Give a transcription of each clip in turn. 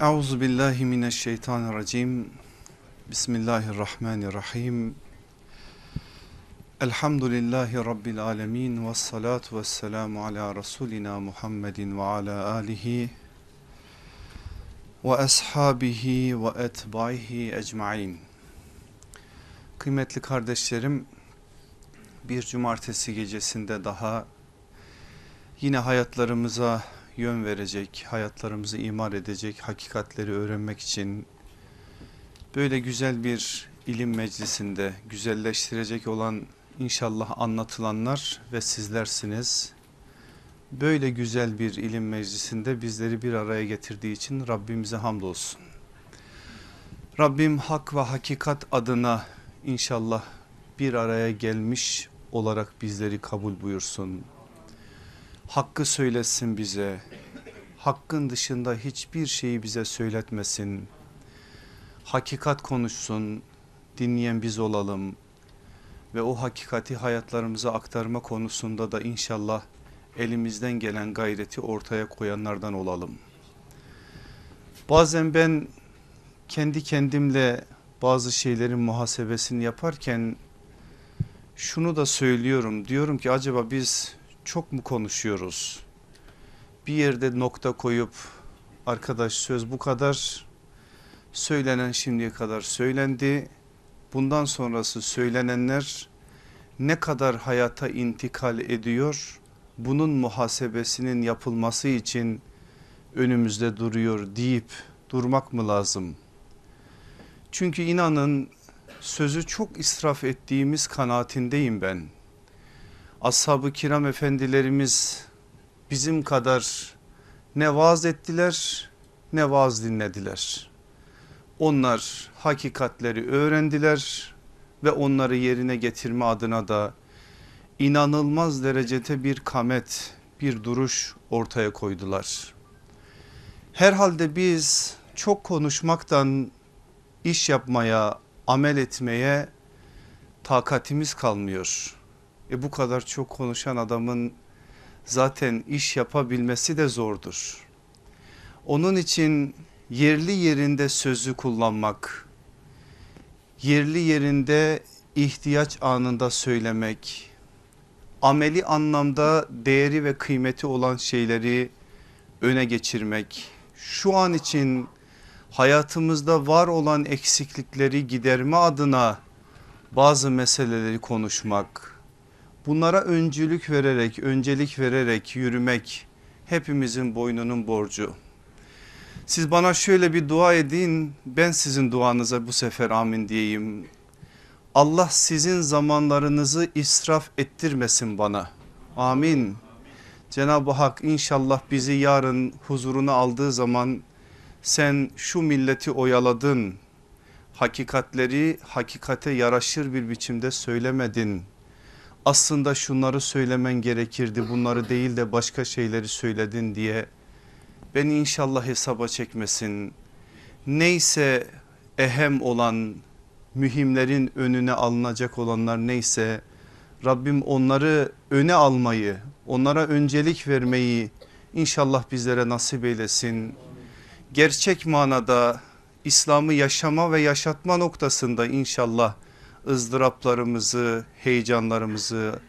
Euzu billahi mineşşeytanirracim. Bismillahirrahmanirrahim. Elhamdülillahi rabbil alamin ve salatu vesselamu ala rasulina Muhammedin ve ala alihi ve ashabihi ve etbaihi ecmaîn. Kıymetli kardeşlerim, bir cumartesi gecesinde daha yine hayatlarımıza yön verecek, hayatlarımızı imar edecek hakikatleri öğrenmek için böyle güzel bir ilim meclisinde güzelleştirecek olan inşallah anlatılanlar ve sizlersiniz. Böyle güzel bir ilim meclisinde bizleri bir araya getirdiği için Rabbimize hamdolsun. Rabbim hak ve hakikat adına inşallah bir araya gelmiş olarak bizleri kabul buyursun hakkı söylesin bize. Hakkın dışında hiçbir şeyi bize söyletmesin. Hakikat konuşsun, dinleyen biz olalım ve o hakikati hayatlarımıza aktarma konusunda da inşallah elimizden gelen gayreti ortaya koyanlardan olalım. Bazen ben kendi kendimle bazı şeylerin muhasebesini yaparken şunu da söylüyorum. Diyorum ki acaba biz çok mu konuşuyoruz? Bir yerde nokta koyup arkadaş söz bu kadar söylenen şimdiye kadar söylendi. Bundan sonrası söylenenler ne kadar hayata intikal ediyor? Bunun muhasebesinin yapılması için önümüzde duruyor deyip durmak mı lazım? Çünkü inanın sözü çok israf ettiğimiz kanaatindeyim ben ashab-ı kiram efendilerimiz bizim kadar ne vaaz ettiler ne vaaz dinlediler. Onlar hakikatleri öğrendiler ve onları yerine getirme adına da inanılmaz derecede bir kamet, bir duruş ortaya koydular. Herhalde biz çok konuşmaktan iş yapmaya, amel etmeye takatimiz kalmıyor. E bu kadar çok konuşan adamın zaten iş yapabilmesi de zordur. Onun için yerli yerinde sözü kullanmak, yerli yerinde ihtiyaç anında söylemek, ameli anlamda değeri ve kıymeti olan şeyleri öne geçirmek, şu an için hayatımızda var olan eksiklikleri giderme adına bazı meseleleri konuşmak, Bunlara öncülük vererek, öncelik vererek yürümek hepimizin boynunun borcu. Siz bana şöyle bir dua edin ben sizin duanıza bu sefer amin diyeyim. Allah sizin zamanlarınızı israf ettirmesin bana. Amin. Cenab-ı Hak inşallah bizi yarın huzuruna aldığı zaman sen şu milleti oyaladın. Hakikatleri hakikate yaraşır bir biçimde söylemedin aslında şunları söylemen gerekirdi bunları değil de başka şeyleri söyledin diye beni inşallah hesaba çekmesin. Neyse ehem olan mühimlerin önüne alınacak olanlar neyse Rabbim onları öne almayı onlara öncelik vermeyi inşallah bizlere nasip eylesin. Gerçek manada İslam'ı yaşama ve yaşatma noktasında inşallah ızdıraplarımızı, heyecanlarımızı,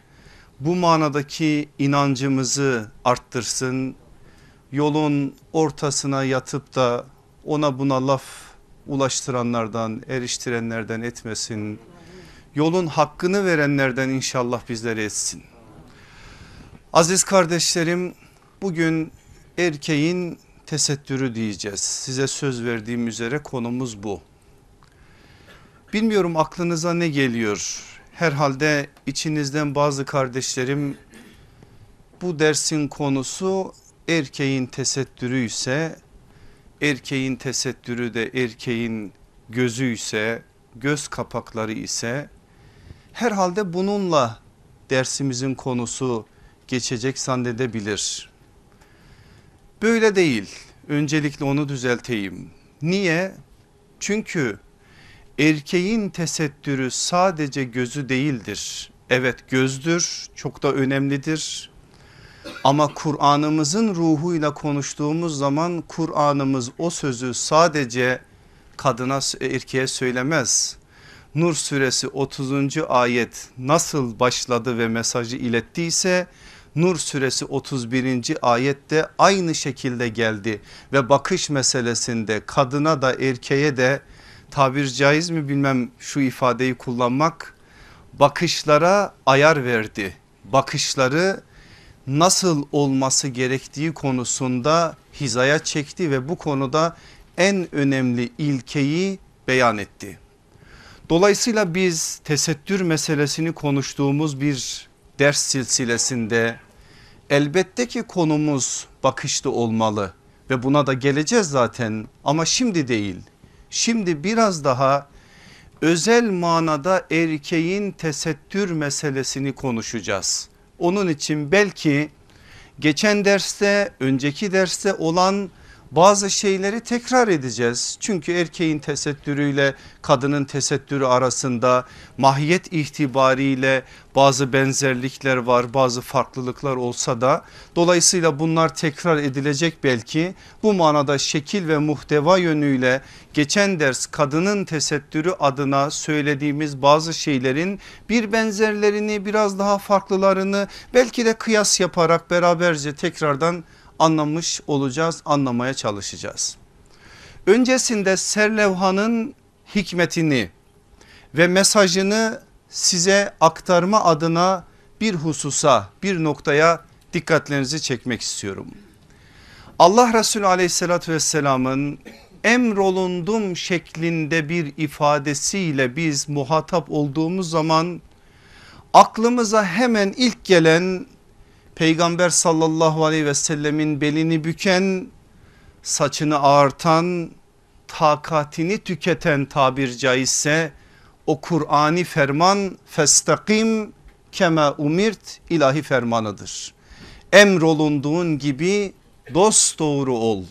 bu manadaki inancımızı arttırsın. Yolun ortasına yatıp da ona buna laf ulaştıranlardan, eriştirenlerden etmesin. Yolun hakkını verenlerden inşallah bizleri etsin. Aziz kardeşlerim bugün erkeğin tesettürü diyeceğiz. Size söz verdiğim üzere konumuz bu. Bilmiyorum aklınıza ne geliyor? Herhalde içinizden bazı kardeşlerim bu dersin konusu erkeğin tesettürü ise erkeğin tesettürü de erkeğin gözü ise göz kapakları ise herhalde bununla dersimizin konusu geçecek zannedebilir. Böyle değil öncelikle onu düzelteyim. Niye? Çünkü erkeğin tesettürü sadece gözü değildir. Evet gözdür çok da önemlidir. Ama Kur'an'ımızın ruhuyla konuştuğumuz zaman Kur'an'ımız o sözü sadece kadına erkeğe söylemez. Nur suresi 30. ayet nasıl başladı ve mesajı ilettiyse Nur suresi 31. ayette aynı şekilde geldi ve bakış meselesinde kadına da erkeğe de tabir caiz mi bilmem şu ifadeyi kullanmak bakışlara ayar verdi. Bakışları nasıl olması gerektiği konusunda hizaya çekti ve bu konuda en önemli ilkeyi beyan etti. Dolayısıyla biz tesettür meselesini konuştuğumuz bir ders silsilesinde elbette ki konumuz bakışta olmalı ve buna da geleceğiz zaten ama şimdi değil. Şimdi biraz daha özel manada erkeğin tesettür meselesini konuşacağız. Onun için belki geçen derste önceki derste olan bazı şeyleri tekrar edeceğiz. Çünkü erkeğin tesettürüyle kadının tesettürü arasında mahiyet itibariyle bazı benzerlikler var bazı farklılıklar olsa da dolayısıyla bunlar tekrar edilecek belki. Bu manada şekil ve muhteva yönüyle geçen ders kadının tesettürü adına söylediğimiz bazı şeylerin bir benzerlerini biraz daha farklılarını belki de kıyas yaparak beraberce tekrardan anlamış olacağız anlamaya çalışacağız. Öncesinde serlevhanın hikmetini ve mesajını size aktarma adına bir hususa bir noktaya dikkatlerinizi çekmek istiyorum. Allah Resulü aleyhissalatü vesselamın emrolundum şeklinde bir ifadesiyle biz muhatap olduğumuz zaman aklımıza hemen ilk gelen Peygamber sallallahu aleyhi ve sellemin belini büken saçını ağartan takatini tüketen tabir caizse o Kur'ani ferman festakim kema umirt ilahi fermanıdır. Emrolunduğun gibi dost doğru ol.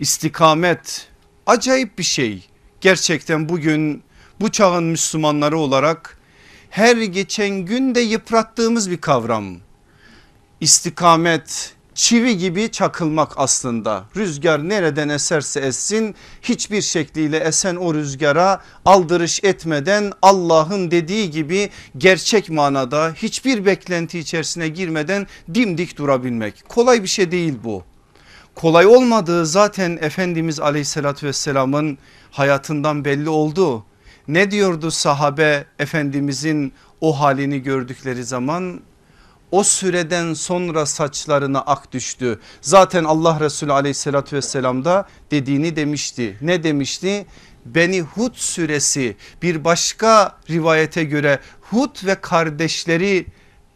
İstikamet acayip bir şey. Gerçekten bugün bu çağın Müslümanları olarak her geçen günde yıprattığımız bir kavram istikamet çivi gibi çakılmak aslında rüzgar nereden eserse essin hiçbir şekliyle esen o rüzgara aldırış etmeden Allah'ın dediği gibi gerçek manada hiçbir beklenti içerisine girmeden dimdik durabilmek kolay bir şey değil bu. Kolay olmadığı zaten Efendimiz aleyhissalatü vesselamın hayatından belli oldu. Ne diyordu sahabe Efendimizin o halini gördükleri zaman o süreden sonra saçlarına ak düştü. Zaten Allah Resulü aleyhissalatü vesselam da dediğini demişti. Ne demişti? Beni Hud suresi bir başka rivayete göre Hud ve kardeşleri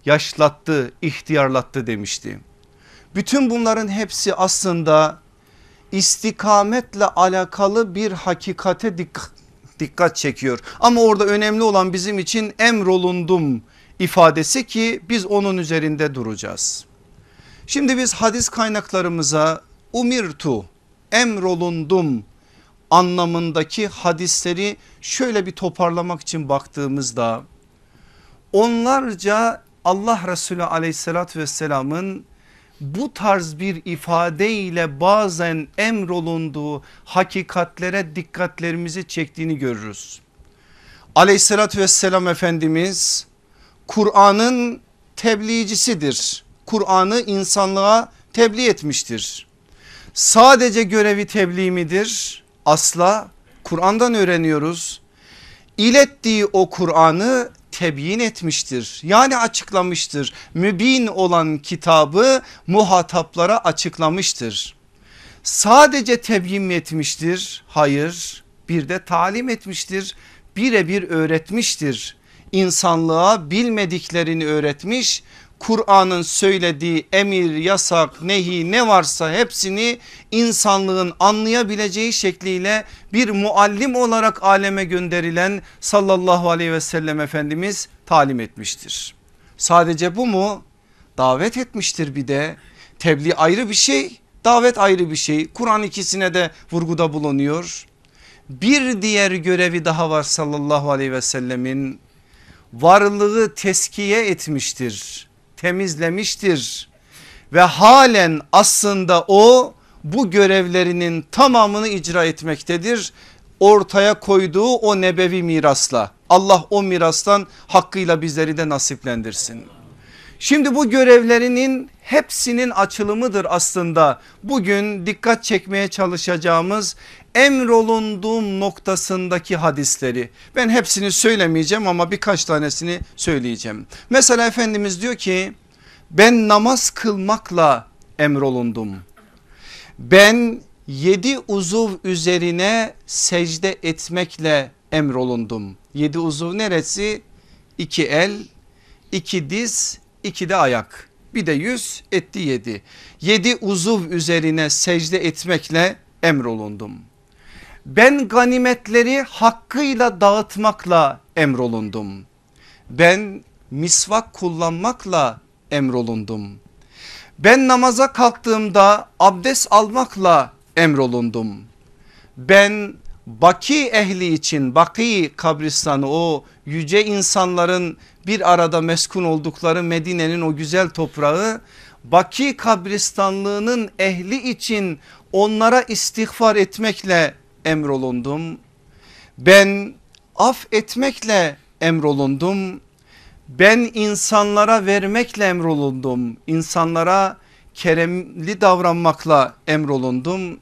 yaşlattı, ihtiyarlattı demişti. Bütün bunların hepsi aslında istikametle alakalı bir hakikate dikkat, çekiyor. Ama orada önemli olan bizim için emrolundum ifadesi ki biz onun üzerinde duracağız. Şimdi biz hadis kaynaklarımıza umirtu emrolundum anlamındaki hadisleri şöyle bir toparlamak için baktığımızda onlarca Allah Resulü aleyhissalatü vesselamın bu tarz bir ifadeyle bazen emrolunduğu hakikatlere dikkatlerimizi çektiğini görürüz. Aleyhissalatü vesselam Efendimiz Kur'an'ın tebliğcisidir. Kur'an'ı insanlığa tebliğ etmiştir. Sadece görevi tebliğ midir? Asla Kur'an'dan öğreniyoruz. İlettiği o Kur'an'ı tebyin etmiştir. Yani açıklamıştır. Mübin olan kitabı muhataplara açıklamıştır. Sadece tebyin mi etmiştir? Hayır. Bir de talim etmiştir. Birebir öğretmiştir insanlığa bilmediklerini öğretmiş. Kur'an'ın söylediği emir, yasak, nehi ne varsa hepsini insanlığın anlayabileceği şekliyle bir muallim olarak aleme gönderilen sallallahu aleyhi ve sellem Efendimiz talim etmiştir. Sadece bu mu? Davet etmiştir bir de. Tebliğ ayrı bir şey, davet ayrı bir şey. Kur'an ikisine de vurguda bulunuyor. Bir diğer görevi daha var sallallahu aleyhi ve sellemin varlığı teskiye etmiştir, temizlemiştir. ve halen aslında o bu görevlerinin tamamını icra etmektedir. Ortaya koyduğu o nebevi mirasla Allah o mirastan hakkıyla bizleri de nasiplendirsin. Şimdi bu görevlerinin hepsinin açılımıdır aslında bugün dikkat çekmeye çalışacağımız emrolunduğum noktasındaki hadisleri. Ben hepsini söylemeyeceğim ama birkaç tanesini söyleyeceğim. Mesela Efendimiz diyor ki ben namaz kılmakla emrolundum. Ben yedi uzuv üzerine secde etmekle emrolundum. Yedi uzuv neresi? İki el, iki diz, iki de ayak. Bir de yüz etti yedi. Yedi uzuv üzerine secde etmekle emrolundum. Ben ganimetleri hakkıyla dağıtmakla emrolundum. Ben misvak kullanmakla emrolundum. Ben namaza kalktığımda abdest almakla emrolundum. Ben Baki ehli için Baki kabristanı o yüce insanların bir arada meskun oldukları Medine'nin o güzel toprağı Baki kabristanlığının ehli için onlara istiğfar etmekle emrolundum. Ben af etmekle emrolundum. Ben insanlara vermekle emrolundum. İnsanlara keremli davranmakla emrolundum.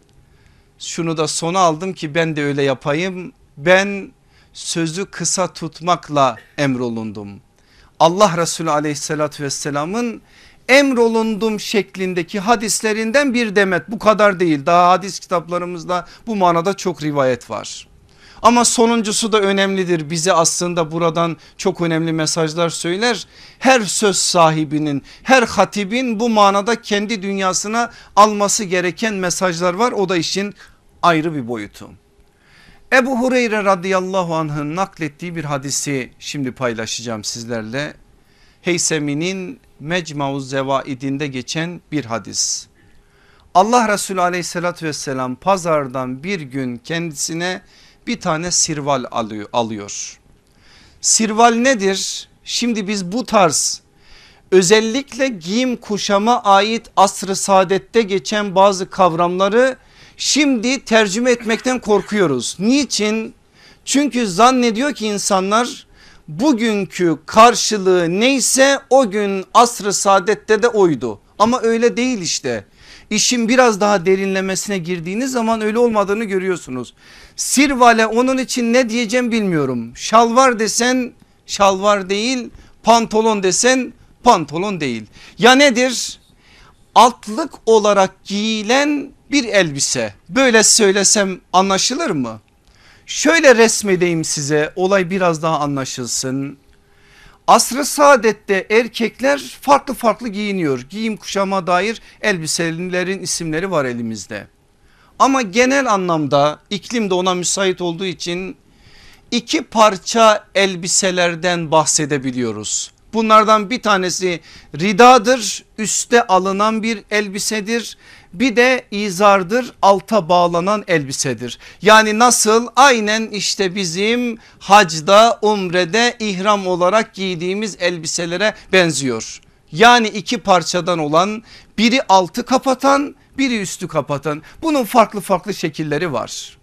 Şunu da sona aldım ki ben de öyle yapayım. Ben sözü kısa tutmakla emrolundum. Allah Resulü aleyhissalatü vesselamın emrolundum şeklindeki hadislerinden bir demet bu kadar değil. Daha hadis kitaplarımızda bu manada çok rivayet var. Ama sonuncusu da önemlidir bize aslında buradan çok önemli mesajlar söyler. Her söz sahibinin her hatibin bu manada kendi dünyasına alması gereken mesajlar var o da işin ayrı bir boyutu. Ebu Hureyre radıyallahu anh'ın naklettiği bir hadisi şimdi paylaşacağım sizlerle. Heysemi'nin Mecmauz Zevaidinde geçen bir hadis. Allah Resulü aleyhissalatü vesselam pazardan bir gün kendisine bir tane sirval alıyor. Sirval nedir? Şimdi biz bu tarz özellikle giyim kuşama ait asrı saadette geçen bazı kavramları şimdi tercüme etmekten korkuyoruz. Niçin? Çünkü zannediyor ki insanlar bugünkü karşılığı neyse o gün asrı saadette de oydu. Ama öyle değil işte. İşin biraz daha derinlemesine girdiğiniz zaman öyle olmadığını görüyorsunuz. Sirvale onun için ne diyeceğim bilmiyorum. Şalvar desen şalvar değil pantolon desen pantolon değil. Ya nedir? Altlık olarak giyilen bir elbise böyle söylesem anlaşılır mı? Şöyle resmedeyim size olay biraz daha anlaşılsın. Asrı saadette erkekler farklı farklı giyiniyor. Giyim kuşama dair elbiselerin isimleri var elimizde. Ama genel anlamda iklim de ona müsait olduğu için iki parça elbiselerden bahsedebiliyoruz. Bunlardan bir tanesi ridadır üste alınan bir elbisedir bir de izardır alta bağlanan elbisedir. Yani nasıl aynen işte bizim hacda umrede ihram olarak giydiğimiz elbiselere benziyor. Yani iki parçadan olan biri altı kapatan biri üstü kapatan bunun farklı farklı şekilleri var.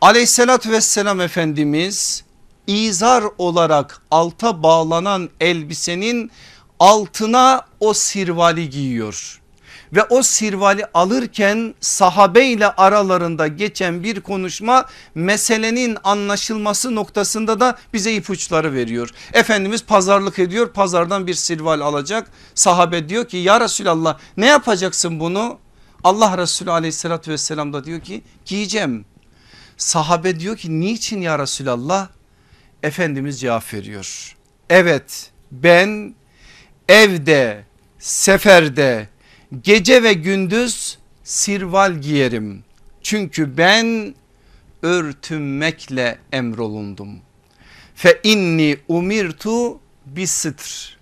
Aleyhissalatü vesselam Efendimiz izar olarak alta bağlanan elbisenin altına o sirvali giyiyor ve o sirvali alırken sahabe ile aralarında geçen bir konuşma meselenin anlaşılması noktasında da bize ipuçları veriyor. Efendimiz pazarlık ediyor pazardan bir sirval alacak sahabe diyor ki ya Resulallah ne yapacaksın bunu? Allah Resulü aleyhissalatü vesselam da diyor ki giyeceğim. Sahabe diyor ki niçin ya Resulallah? Efendimiz cevap veriyor. Evet ben evde seferde gece ve gündüz sirval giyerim. Çünkü ben örtünmekle emrolundum. Fe inni umirtu bisitr.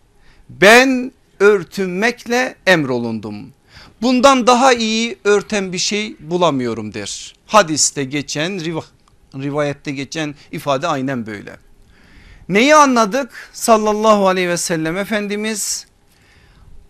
Ben örtünmekle emrolundum. Bundan daha iyi örten bir şey bulamıyorum der. Hadiste geçen rivayette geçen ifade aynen böyle. Neyi anladık? Sallallahu aleyhi ve sellem Efendimiz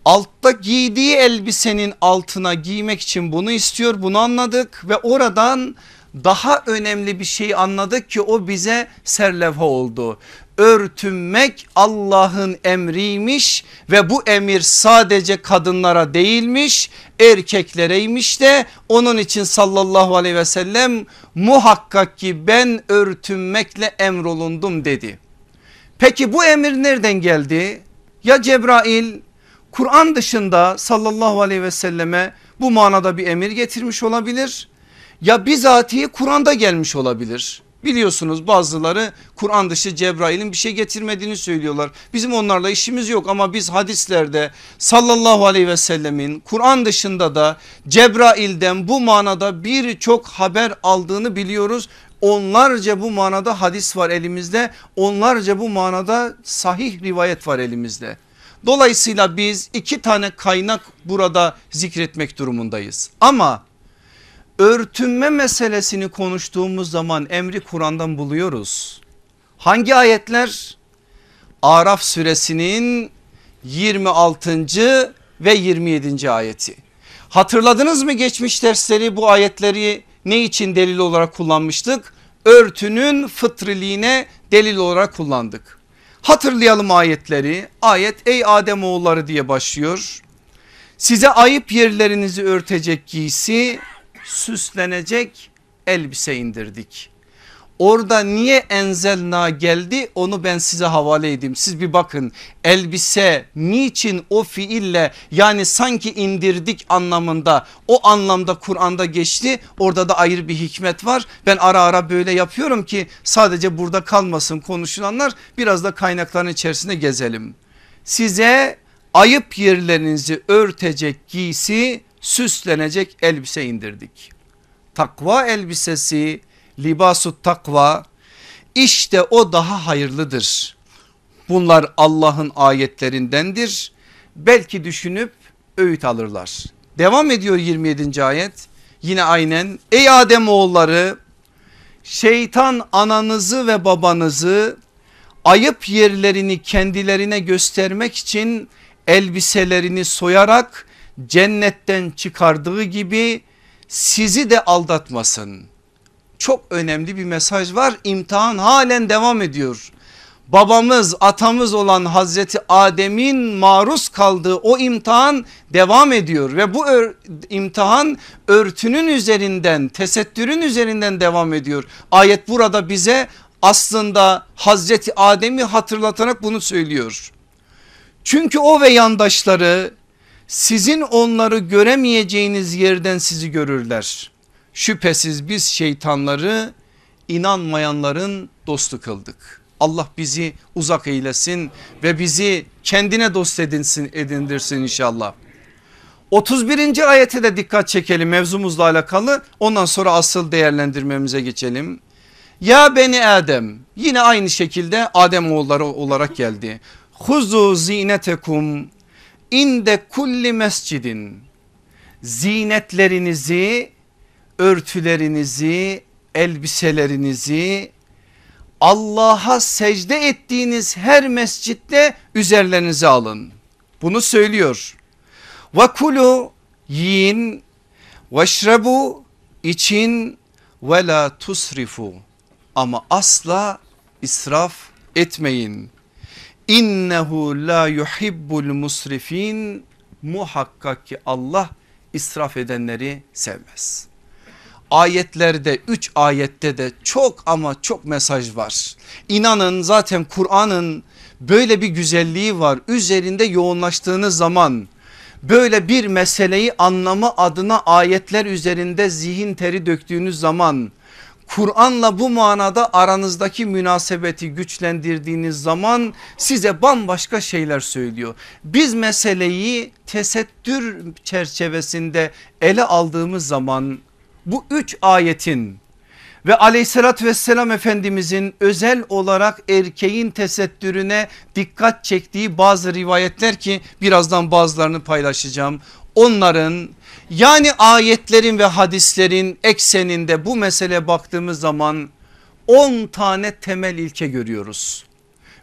altta giydiği elbisenin altına giymek için bunu istiyor bunu anladık ve oradan daha önemli bir şey anladık ki o bize serlevha oldu. Örtünmek Allah'ın emriymiş ve bu emir sadece kadınlara değilmiş erkeklereymiş de onun için sallallahu aleyhi ve sellem muhakkak ki ben örtünmekle emrolundum dedi. Peki bu emir nereden geldi? Ya Cebrail Kur'an dışında sallallahu aleyhi ve selleme bu manada bir emir getirmiş olabilir ya bizatihi Kur'an'da gelmiş olabilir. Biliyorsunuz bazıları Kur'an dışı Cebrail'in bir şey getirmediğini söylüyorlar. Bizim onlarla işimiz yok ama biz hadislerde sallallahu aleyhi ve sellemin Kur'an dışında da Cebrail'den bu manada birçok haber aldığını biliyoruz. Onlarca bu manada hadis var elimizde. Onlarca bu manada sahih rivayet var elimizde. Dolayısıyla biz iki tane kaynak burada zikretmek durumundayız. Ama örtünme meselesini konuştuğumuz zaman emri Kur'an'dan buluyoruz. Hangi ayetler? Araf suresinin 26. ve 27. ayeti. Hatırladınız mı geçmiş dersleri bu ayetleri ne için delil olarak kullanmıştık? Örtünün fıtriliğine delil olarak kullandık. Hatırlayalım ayetleri. Ayet ey Adem oğulları diye başlıyor. Size ayıp yerlerinizi örtecek giysi süslenecek elbise indirdik. Orada niye enzelna geldi onu ben size havale edeyim. Siz bir bakın elbise niçin o fiille yani sanki indirdik anlamında o anlamda Kur'an'da geçti. Orada da ayrı bir hikmet var. Ben ara ara böyle yapıyorum ki sadece burada kalmasın konuşulanlar biraz da kaynakların içerisinde gezelim. Size ayıp yerlerinizi örtecek giysi süslenecek elbise indirdik. Takva elbisesi libasu takva işte o daha hayırlıdır. Bunlar Allah'ın ayetlerindendir. Belki düşünüp öğüt alırlar. Devam ediyor 27. ayet. Yine aynen ey Adem oğulları şeytan ananızı ve babanızı ayıp yerlerini kendilerine göstermek için elbiselerini soyarak cennetten çıkardığı gibi sizi de aldatmasın. Çok önemli bir mesaj var imtihan halen devam ediyor. Babamız atamız olan Hazreti Adem'in maruz kaldığı o imtihan devam ediyor ve bu ör, imtihan örtünün üzerinden tesettürün üzerinden devam ediyor. Ayet burada bize aslında Hazreti Adem'i hatırlatarak bunu söylüyor. Çünkü o ve yandaşları sizin onları göremeyeceğiniz yerden sizi görürler. Şüphesiz biz şeytanları inanmayanların dostu kıldık. Allah bizi uzak eylesin ve bizi kendine dost edinsin, edindirsin inşallah. 31. ayete de dikkat çekelim mevzumuzla alakalı ondan sonra asıl değerlendirmemize geçelim. Ya beni Adem yine aynı şekilde Adem oğulları olarak geldi. Huzu zinetekum inde kulli mescidin zinetlerinizi örtülerinizi elbiselerinizi Allah'a secde ettiğiniz her mescitte üzerlerinize alın. Bunu söylüyor. Ve kulu yiyin veşrebu için ve la tusrifu ama asla israf etmeyin. İnnehu la yuhibbul musrifin muhakkak ki Allah israf edenleri sevmez. Ayetlerde 3 ayette de çok ama çok mesaj var. İnanın zaten Kur'an'ın böyle bir güzelliği var. Üzerinde yoğunlaştığınız zaman böyle bir meseleyi anlamı adına ayetler üzerinde zihin teri döktüğünüz zaman Kur'an'la bu manada aranızdaki münasebeti güçlendirdiğiniz zaman size bambaşka şeyler söylüyor. Biz meseleyi tesettür çerçevesinde ele aldığımız zaman bu üç ayetin ve aleyhissalatü vesselam efendimizin özel olarak erkeğin tesettürüne dikkat çektiği bazı rivayetler ki birazdan bazılarını paylaşacağım. Onların yani ayetlerin ve hadislerin ekseninde bu mesele baktığımız zaman 10 tane temel ilke görüyoruz.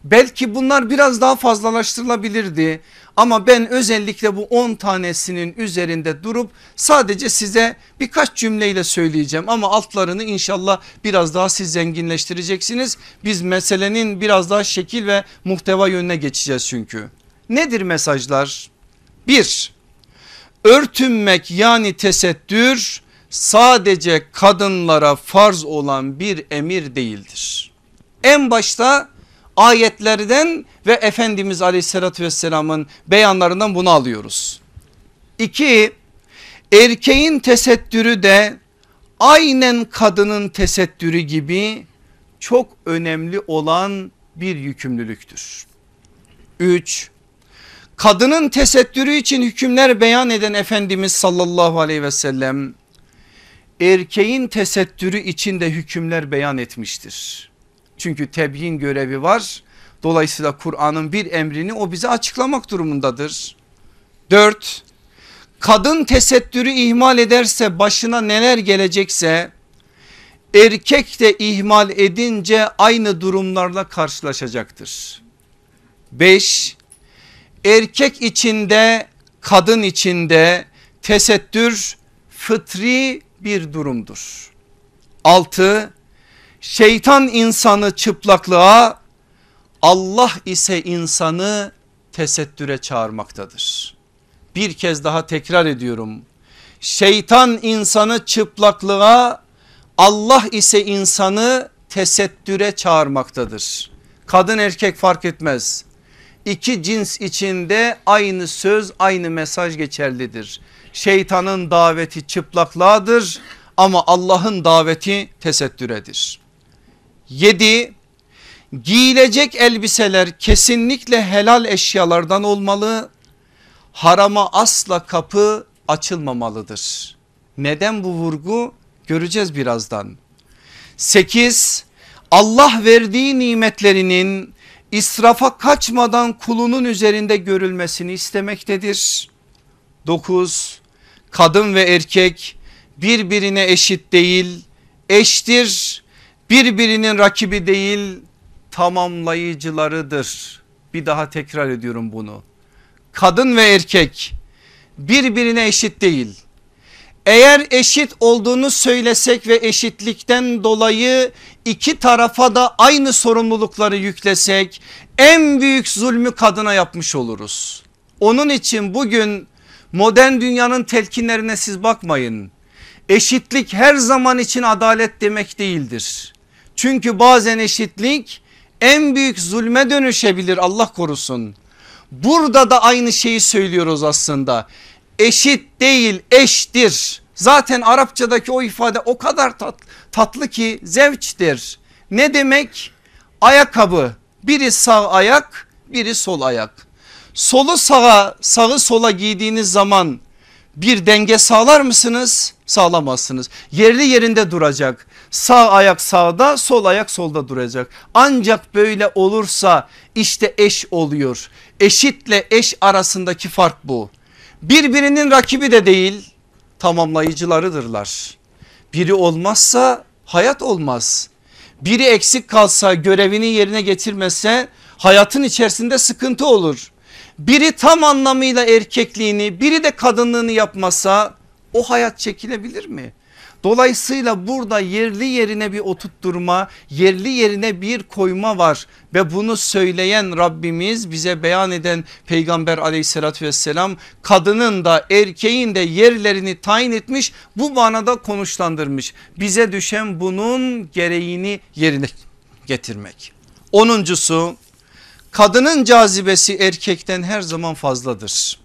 Belki bunlar biraz daha fazlalaştırılabilirdi ama ben özellikle bu 10 tanesinin üzerinde durup sadece size birkaç cümleyle söyleyeceğim ama altlarını inşallah biraz daha siz zenginleştireceksiniz. Biz meselenin biraz daha şekil ve muhteva yönüne geçeceğiz çünkü. Nedir mesajlar? Bir, örtünmek yani tesettür sadece kadınlara farz olan bir emir değildir. En başta ayetlerden ve Efendimiz aleyhissalatü vesselamın beyanlarından bunu alıyoruz. İki erkeğin tesettürü de aynen kadının tesettürü gibi çok önemli olan bir yükümlülüktür. Üç kadının tesettürü için hükümler beyan eden Efendimiz sallallahu aleyhi ve sellem erkeğin tesettürü için de hükümler beyan etmiştir. Çünkü tebyin görevi var. Dolayısıyla Kur'an'ın bir emrini o bize açıklamak durumundadır. Dört, kadın tesettürü ihmal ederse başına neler gelecekse erkek de ihmal edince aynı durumlarla karşılaşacaktır. Beş, erkek içinde kadın içinde tesettür fıtri bir durumdur. Altı şeytan insanı çıplaklığa Allah ise insanı tesettüre çağırmaktadır. Bir kez daha tekrar ediyorum. Şeytan insanı çıplaklığa Allah ise insanı tesettüre çağırmaktadır. Kadın erkek fark etmez. İki cins içinde aynı söz aynı mesaj geçerlidir. Şeytanın daveti çıplaklığadır ama Allah'ın daveti tesettüredir. 7. Giyilecek elbiseler kesinlikle helal eşyalardan olmalı. Harama asla kapı açılmamalıdır. Neden bu vurgu? Göreceğiz birazdan. 8. Allah verdiği nimetlerinin israfa kaçmadan kulunun üzerinde görülmesini istemektedir. 9. Kadın ve erkek birbirine eşit değil, eştir, birbirinin rakibi değil, tamamlayıcılarıdır. Bir daha tekrar ediyorum bunu. Kadın ve erkek birbirine eşit değil. Eğer eşit olduğunu söylesek ve eşitlikten dolayı iki tarafa da aynı sorumlulukları yüklesek en büyük zulmü kadına yapmış oluruz. Onun için bugün modern dünyanın telkinlerine siz bakmayın. Eşitlik her zaman için adalet demek değildir. Çünkü bazen eşitlik en büyük zulme dönüşebilir Allah korusun. Burada da aynı şeyi söylüyoruz aslında. Eşit değil eştir. Zaten Arapçadaki o ifade o kadar tat, tatlı ki zevçtir. Ne demek? Ayakkabı biri sağ ayak biri sol ayak. Solu sağa sağı sola giydiğiniz zaman bir denge sağlar mısınız? Sağlamazsınız. Yerli yerinde duracak. Sağ ayak sağda sol ayak solda duracak. Ancak böyle olursa işte eş oluyor. Eşitle eş arasındaki fark bu. Birbirinin rakibi de değil tamamlayıcılarıdırlar. Biri olmazsa hayat olmaz. Biri eksik kalsa görevini yerine getirmezse hayatın içerisinde sıkıntı olur. Biri tam anlamıyla erkekliğini biri de kadınlığını yapmasa o hayat çekilebilir mi? Dolayısıyla burada yerli yerine bir oturtturma, yerli yerine bir koyma var ve bunu söyleyen Rabbimiz bize beyan eden Peygamber aleyhissalatü vesselam kadının da erkeğin de yerlerini tayin etmiş bu manada konuşlandırmış. Bize düşen bunun gereğini yerine getirmek. Onuncusu kadının cazibesi erkekten her zaman fazladır.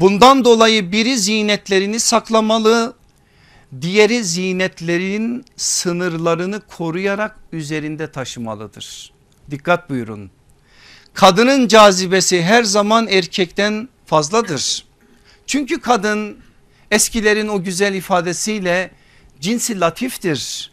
Bundan dolayı biri zinetlerini saklamalı diğeri zinetlerin sınırlarını koruyarak üzerinde taşımalıdır. Dikkat buyurun. Kadının cazibesi her zaman erkekten fazladır. Çünkü kadın eskilerin o güzel ifadesiyle cinsi latiftir.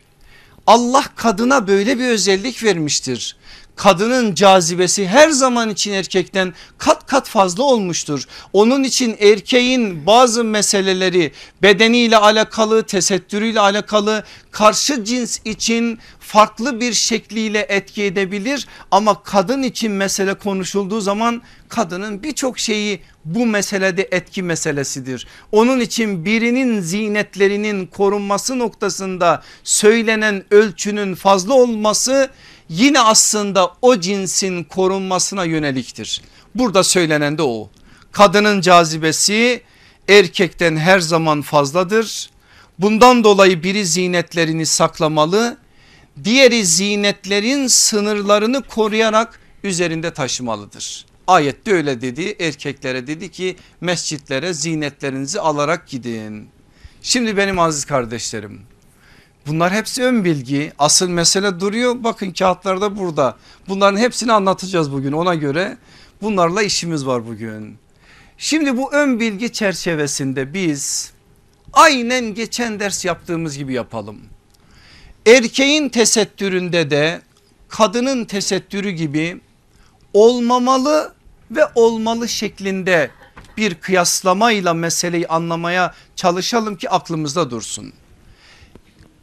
Allah kadına böyle bir özellik vermiştir. Kadının cazibesi her zaman için erkekten kat kat fazla olmuştur. Onun için erkeğin bazı meseleleri bedeniyle alakalı, tesettürüyle alakalı karşı cins için farklı bir şekliyle etki edebilir ama kadın için mesele konuşulduğu zaman kadının birçok şeyi bu meselede etki meselesidir. Onun için birinin zinetlerinin korunması noktasında söylenen ölçünün fazla olması yine aslında o cinsin korunmasına yöneliktir. Burada söylenen de o. Kadının cazibesi erkekten her zaman fazladır. Bundan dolayı biri zinetlerini saklamalı. Diğeri zinetlerin sınırlarını koruyarak üzerinde taşımalıdır. Ayette öyle dedi erkeklere dedi ki mescitlere zinetlerinizi alarak gidin. Şimdi benim aziz kardeşlerim bunlar hepsi ön bilgi asıl mesele duruyor bakın kağıtlarda burada bunların hepsini anlatacağız bugün ona göre bunlarla işimiz var bugün. Şimdi bu ön bilgi çerçevesinde biz aynen geçen ders yaptığımız gibi yapalım. Erkeğin tesettüründe de kadının tesettürü gibi olmamalı ve olmalı şeklinde bir kıyaslamayla meseleyi anlamaya çalışalım ki aklımızda dursun.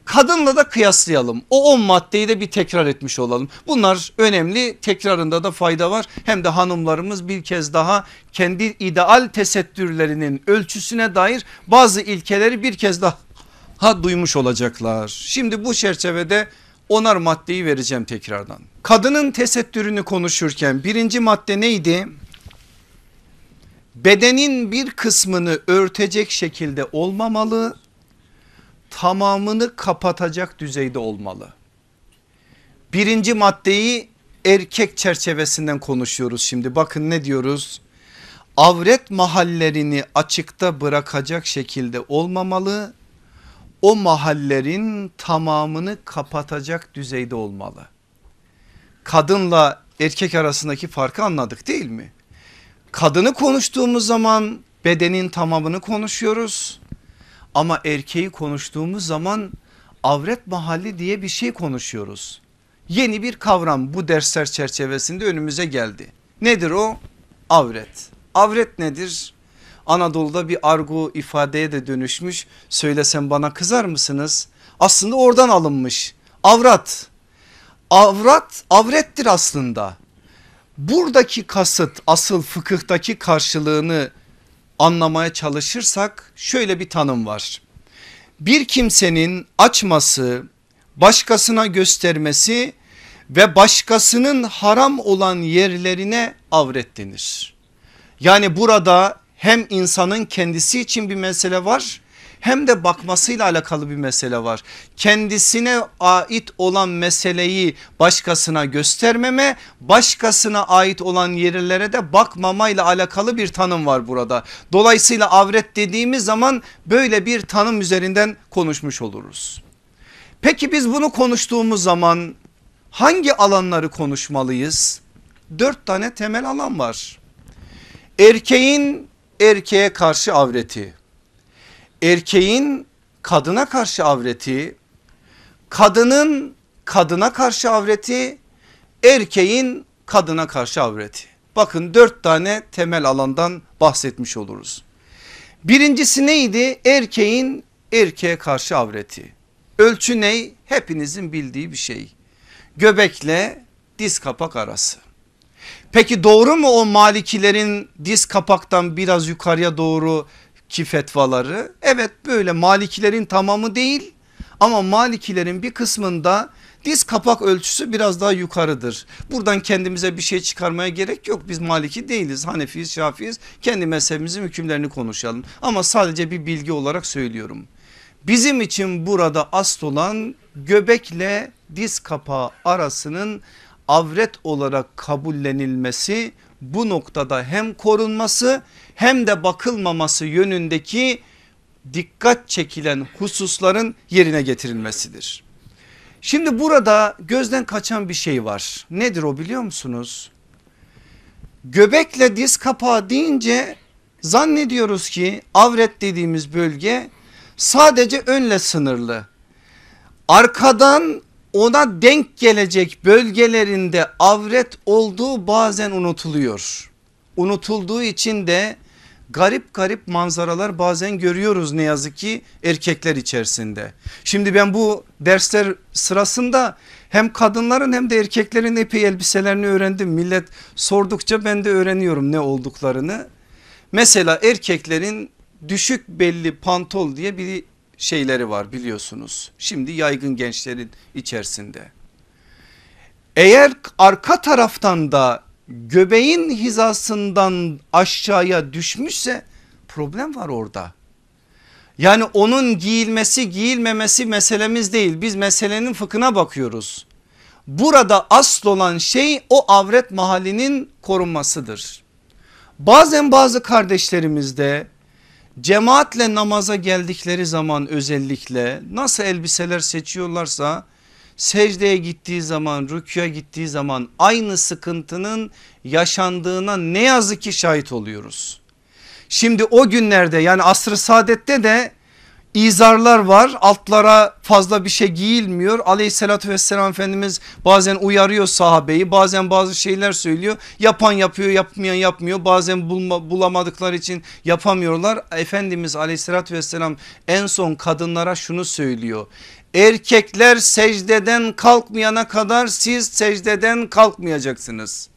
Kadınla da kıyaslayalım. O 10 maddeyi de bir tekrar etmiş olalım. Bunlar önemli tekrarında da fayda var. Hem de hanımlarımız bir kez daha kendi ideal tesettürlerinin ölçüsüne dair bazı ilkeleri bir kez daha duymuş olacaklar. Şimdi bu çerçevede onar maddeyi vereceğim tekrardan. Kadının tesettürünü konuşurken birinci madde neydi? Bedenin bir kısmını örtecek şekilde olmamalı tamamını kapatacak düzeyde olmalı. Birinci maddeyi erkek çerçevesinden konuşuyoruz şimdi bakın ne diyoruz? Avret mahallerini açıkta bırakacak şekilde olmamalı. O mahallerin tamamını kapatacak düzeyde olmalı. Kadınla erkek arasındaki farkı anladık değil mi? Kadını konuştuğumuz zaman bedenin tamamını konuşuyoruz. Ama erkeği konuştuğumuz zaman avret mahalli diye bir şey konuşuyoruz. Yeni bir kavram bu dersler çerçevesinde önümüze geldi. Nedir o? Avret. Avret nedir? Anadolu'da bir argo ifadeye de dönüşmüş. Söylesem bana kızar mısınız? Aslında oradan alınmış. Avrat. Avrat avrettir aslında. Buradaki kasıt asıl fıkıhtaki karşılığını anlamaya çalışırsak şöyle bir tanım var. Bir kimsenin açması, başkasına göstermesi ve başkasının haram olan yerlerine avret denir. Yani burada hem insanın kendisi için bir mesele var hem de bakmasıyla alakalı bir mesele var. Kendisine ait olan meseleyi başkasına göstermeme, başkasına ait olan yerlere de bakmamayla alakalı bir tanım var burada. Dolayısıyla avret dediğimiz zaman böyle bir tanım üzerinden konuşmuş oluruz. Peki biz bunu konuştuğumuz zaman hangi alanları konuşmalıyız? Dört tane temel alan var. Erkeğin erkeğe karşı avreti erkeğin kadına karşı avreti, kadının kadına karşı avreti, erkeğin kadına karşı avreti. Bakın dört tane temel alandan bahsetmiş oluruz. Birincisi neydi? Erkeğin erkeğe karşı avreti. Ölçü ney? Hepinizin bildiği bir şey. Göbekle diz kapak arası. Peki doğru mu o malikilerin diz kapaktan biraz yukarıya doğru ki fetvaları evet böyle malikilerin tamamı değil ama malikilerin bir kısmında diz kapak ölçüsü biraz daha yukarıdır. Buradan kendimize bir şey çıkarmaya gerek yok. Biz maliki değiliz. Hanefiyiz, şafiyiz. Kendi mezhebimizin hükümlerini konuşalım. Ama sadece bir bilgi olarak söylüyorum. Bizim için burada asıl olan göbekle diz kapağı arasının avret olarak kabullenilmesi bu noktada hem korunması hem de bakılmaması yönündeki dikkat çekilen hususların yerine getirilmesidir. Şimdi burada gözden kaçan bir şey var. Nedir o biliyor musunuz? Göbekle diz kapağı deyince zannediyoruz ki avret dediğimiz bölge sadece önle sınırlı. Arkadan ona denk gelecek bölgelerinde avret olduğu bazen unutuluyor. Unutulduğu için de garip garip manzaralar bazen görüyoruz ne yazık ki erkekler içerisinde. Şimdi ben bu dersler sırasında hem kadınların hem de erkeklerin epey elbiselerini öğrendim. Millet sordukça ben de öğreniyorum ne olduklarını. Mesela erkeklerin düşük belli pantol diye bir şeyleri var biliyorsunuz. Şimdi yaygın gençlerin içerisinde. Eğer arka taraftan da göbeğin hizasından aşağıya düşmüşse problem var orada. Yani onun giyilmesi giyilmemesi meselemiz değil. Biz meselenin fıkhına bakıyoruz. Burada asıl olan şey o avret mahallinin korunmasıdır. Bazen bazı kardeşlerimizde cemaatle namaza geldikleri zaman özellikle nasıl elbiseler seçiyorlarsa secdeye gittiği zaman rüküye gittiği zaman aynı sıkıntının yaşandığına ne yazık ki şahit oluyoruz. Şimdi o günlerde yani asr-ı saadette de izarlar var altlara fazla bir şey giyilmiyor. Aleyhissalatü vesselam Efendimiz bazen uyarıyor sahabeyi bazen bazı şeyler söylüyor. Yapan yapıyor yapmayan yapmıyor. Bazen bulma, bulamadıkları için yapamıyorlar. Efendimiz aleyhissalatü vesselam en son kadınlara şunu söylüyor. Erkekler secdeden kalkmayana kadar siz secdeden kalkmayacaksınız.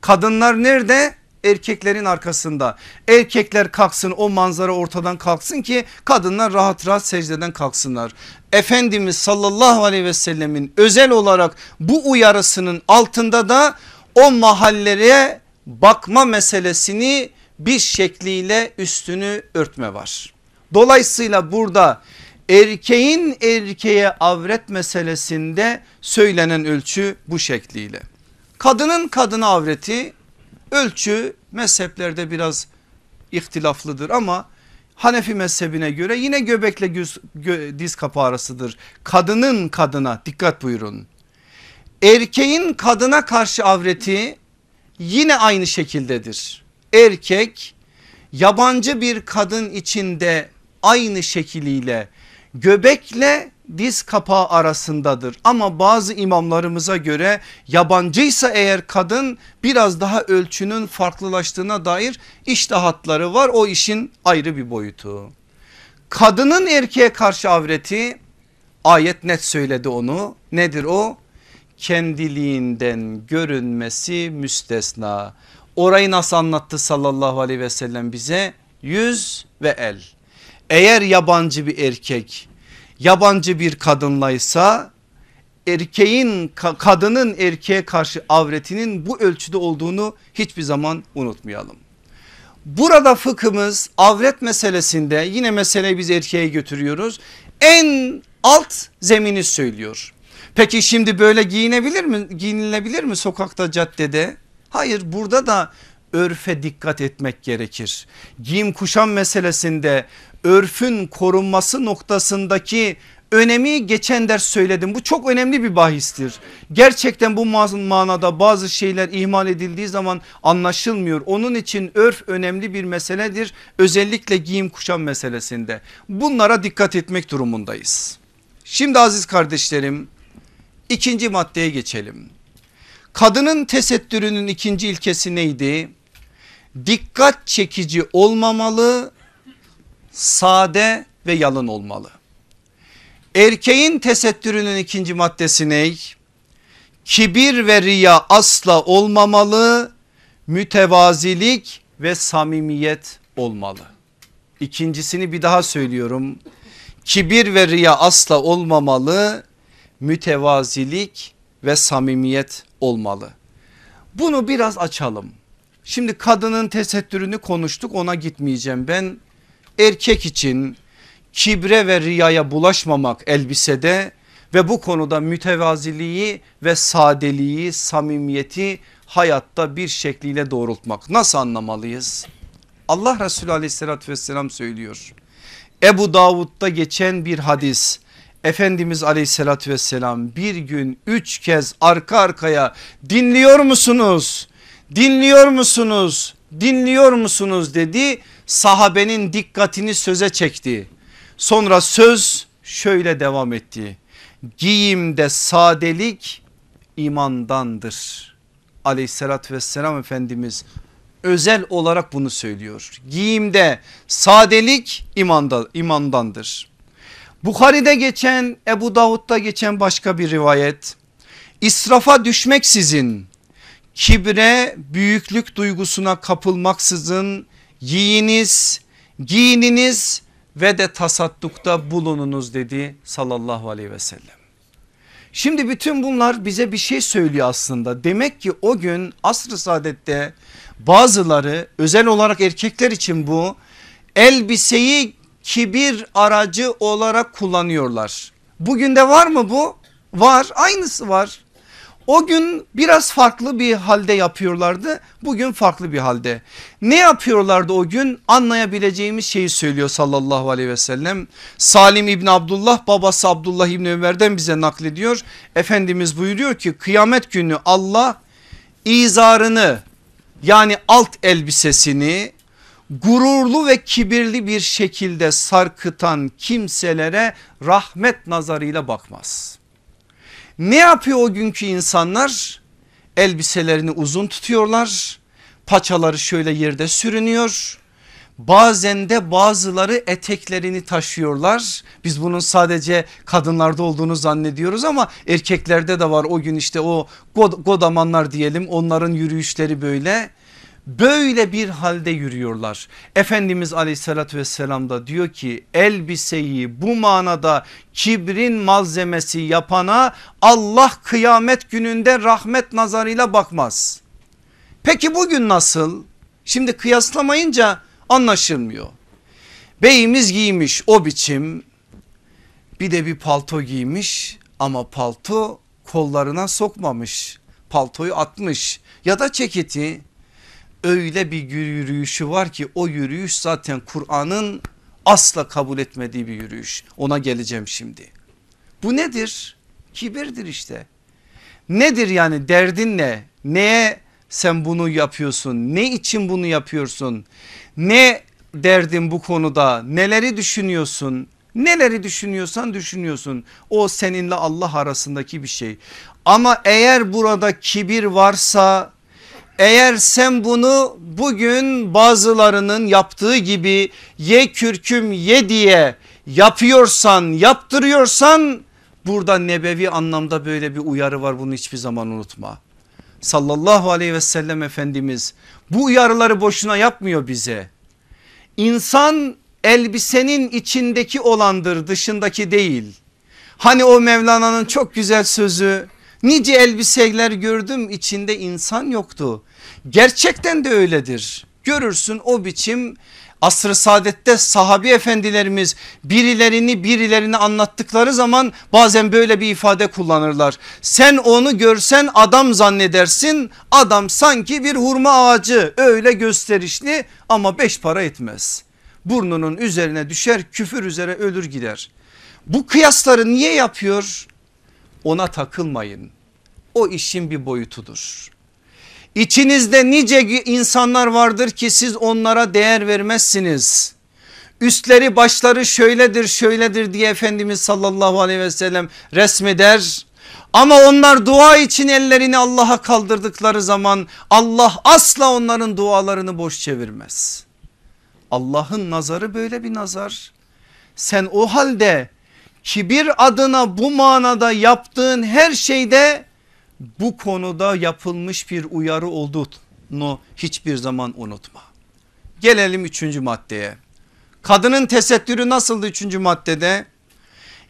Kadınlar nerede erkeklerin arkasında. Erkekler kalksın o manzara ortadan kalksın ki kadınlar rahat rahat secdeden kalksınlar. Efendimiz sallallahu aleyhi ve sellemin özel olarak bu uyarısının altında da o mahallere bakma meselesini bir şekliyle üstünü örtme var. Dolayısıyla burada erkeğin erkeğe avret meselesinde söylenen ölçü bu şekliyle. Kadının kadına avreti Ölçü mezheplerde biraz ihtilaflıdır ama Hanefi mezhebine göre yine göbekle göz, gö, diz kapağı arasıdır. Kadının kadına dikkat buyurun. Erkeğin kadına karşı avreti yine aynı şekildedir. Erkek yabancı bir kadın içinde aynı şekliyle göbekle diz kapağı arasındadır. Ama bazı imamlarımıza göre yabancıysa eğer kadın biraz daha ölçünün farklılaştığına dair iştahatları var. O işin ayrı bir boyutu. Kadının erkeğe karşı avreti ayet net söyledi onu. Nedir o? Kendiliğinden görünmesi müstesna. Orayı nasıl anlattı sallallahu aleyhi ve sellem bize? Yüz ve el. Eğer yabancı bir erkek yabancı bir kadınlaysa erkeğin kadının erkeğe karşı avretinin bu ölçüde olduğunu hiçbir zaman unutmayalım. Burada fıkhımız avret meselesinde yine meseleyi biz erkeğe götürüyoruz. En alt zemini söylüyor. Peki şimdi böyle giyinebilir mi? Giyinilebilir mi sokakta caddede? Hayır burada da örfe dikkat etmek gerekir. Giyim kuşam meselesinde örfün korunması noktasındaki önemi geçen ders söyledim. Bu çok önemli bir bahistir. Gerçekten bu manada bazı şeyler ihmal edildiği zaman anlaşılmıyor. Onun için örf önemli bir meseledir. Özellikle giyim kuşam meselesinde. Bunlara dikkat etmek durumundayız. Şimdi aziz kardeşlerim ikinci maddeye geçelim. Kadının tesettürünün ikinci ilkesi neydi? Dikkat çekici olmamalı sade ve yalın olmalı. Erkeğin tesettürünün ikinci maddesi ne? Kibir ve riya asla olmamalı, mütevazilik ve samimiyet olmalı. İkincisini bir daha söylüyorum. Kibir ve riya asla olmamalı, mütevazilik ve samimiyet olmalı. Bunu biraz açalım. Şimdi kadının tesettürünü konuştuk ona gitmeyeceğim. Ben erkek için kibre ve riyaya bulaşmamak elbisede ve bu konuda mütevaziliği ve sadeliği samimiyeti hayatta bir şekliyle doğrultmak nasıl anlamalıyız? Allah Resulü aleyhissalatü vesselam söylüyor. Ebu Davud'da geçen bir hadis Efendimiz aleyhissalatü vesselam bir gün üç kez arka arkaya dinliyor musunuz? Dinliyor musunuz? Dinliyor musunuz dedi sahabenin dikkatini söze çekti. Sonra söz şöyle devam etti. giyimde sadelik imandandır. Aleyhissalatü vesselam Efendimiz özel olarak bunu söylüyor. Giyimde sadelik imanda, imandandır. Bukhari'de geçen Ebu Davud'da geçen başka bir rivayet. İsrafa düşmeksizin kibre büyüklük duygusuna kapılmaksızın yiyiniz giyininiz ve de tasaddukta bulununuz dedi sallallahu aleyhi ve sellem. Şimdi bütün bunlar bize bir şey söylüyor aslında. Demek ki o gün asr-ı saadette bazıları özel olarak erkekler için bu elbiseyi kibir aracı olarak kullanıyorlar. Bugün de var mı bu? Var aynısı var. O gün biraz farklı bir halde yapıyorlardı. Bugün farklı bir halde. Ne yapıyorlardı o gün? Anlayabileceğimiz şeyi söylüyor sallallahu aleyhi ve sellem. Salim İbni Abdullah babası Abdullah İbni Ömer'den bize naklediyor. Efendimiz buyuruyor ki kıyamet günü Allah izarını yani alt elbisesini gururlu ve kibirli bir şekilde sarkıtan kimselere rahmet nazarıyla bakmaz. Ne yapıyor o günkü insanlar? Elbiselerini uzun tutuyorlar. Paçaları şöyle yerde sürünüyor. Bazen de bazıları eteklerini taşıyorlar. Biz bunun sadece kadınlarda olduğunu zannediyoruz ama erkeklerde de var o gün işte o godamanlar diyelim onların yürüyüşleri böyle böyle bir halde yürüyorlar. Efendimiz aleyhissalatü vesselam da diyor ki elbiseyi bu manada kibrin malzemesi yapana Allah kıyamet gününde rahmet nazarıyla bakmaz. Peki bugün nasıl? Şimdi kıyaslamayınca anlaşılmıyor. Beyimiz giymiş o biçim bir de bir palto giymiş ama palto kollarına sokmamış paltoyu atmış ya da ceketi öyle bir yürüyüşü var ki o yürüyüş zaten Kur'an'ın asla kabul etmediği bir yürüyüş. Ona geleceğim şimdi. Bu nedir? Kibirdir işte. Nedir yani derdin ne? Neye sen bunu yapıyorsun? Ne için bunu yapıyorsun? Ne derdin bu konuda? Neleri düşünüyorsun? Neleri düşünüyorsan düşünüyorsun. O seninle Allah arasındaki bir şey. Ama eğer burada kibir varsa eğer sen bunu bugün bazılarının yaptığı gibi ye kürküm ye diye yapıyorsan yaptırıyorsan burada nebevi anlamda böyle bir uyarı var bunu hiçbir zaman unutma. Sallallahu aleyhi ve sellem Efendimiz bu uyarıları boşuna yapmıyor bize. İnsan elbisenin içindeki olandır dışındaki değil. Hani o Mevlana'nın çok güzel sözü Nice elbiseler gördüm içinde insan yoktu. Gerçekten de öyledir. Görürsün o biçim asr-ı saadette sahabi efendilerimiz birilerini birilerini anlattıkları zaman bazen böyle bir ifade kullanırlar. Sen onu görsen adam zannedersin adam sanki bir hurma ağacı öyle gösterişli ama beş para etmez. Burnunun üzerine düşer küfür üzere ölür gider. Bu kıyasları niye yapıyor? Ona takılmayın o işin bir boyutudur. İçinizde nice insanlar vardır ki siz onlara değer vermezsiniz. Üstleri başları şöyledir şöyledir diye Efendimiz sallallahu aleyhi ve sellem resmeder. Ama onlar dua için ellerini Allah'a kaldırdıkları zaman Allah asla onların dualarını boş çevirmez. Allah'ın nazarı böyle bir nazar. Sen o halde kibir adına bu manada yaptığın her şeyde bu konuda yapılmış bir uyarı olduğunu hiçbir zaman unutma. Gelelim üçüncü maddeye. Kadının tesettürü nasıldı üçüncü maddede?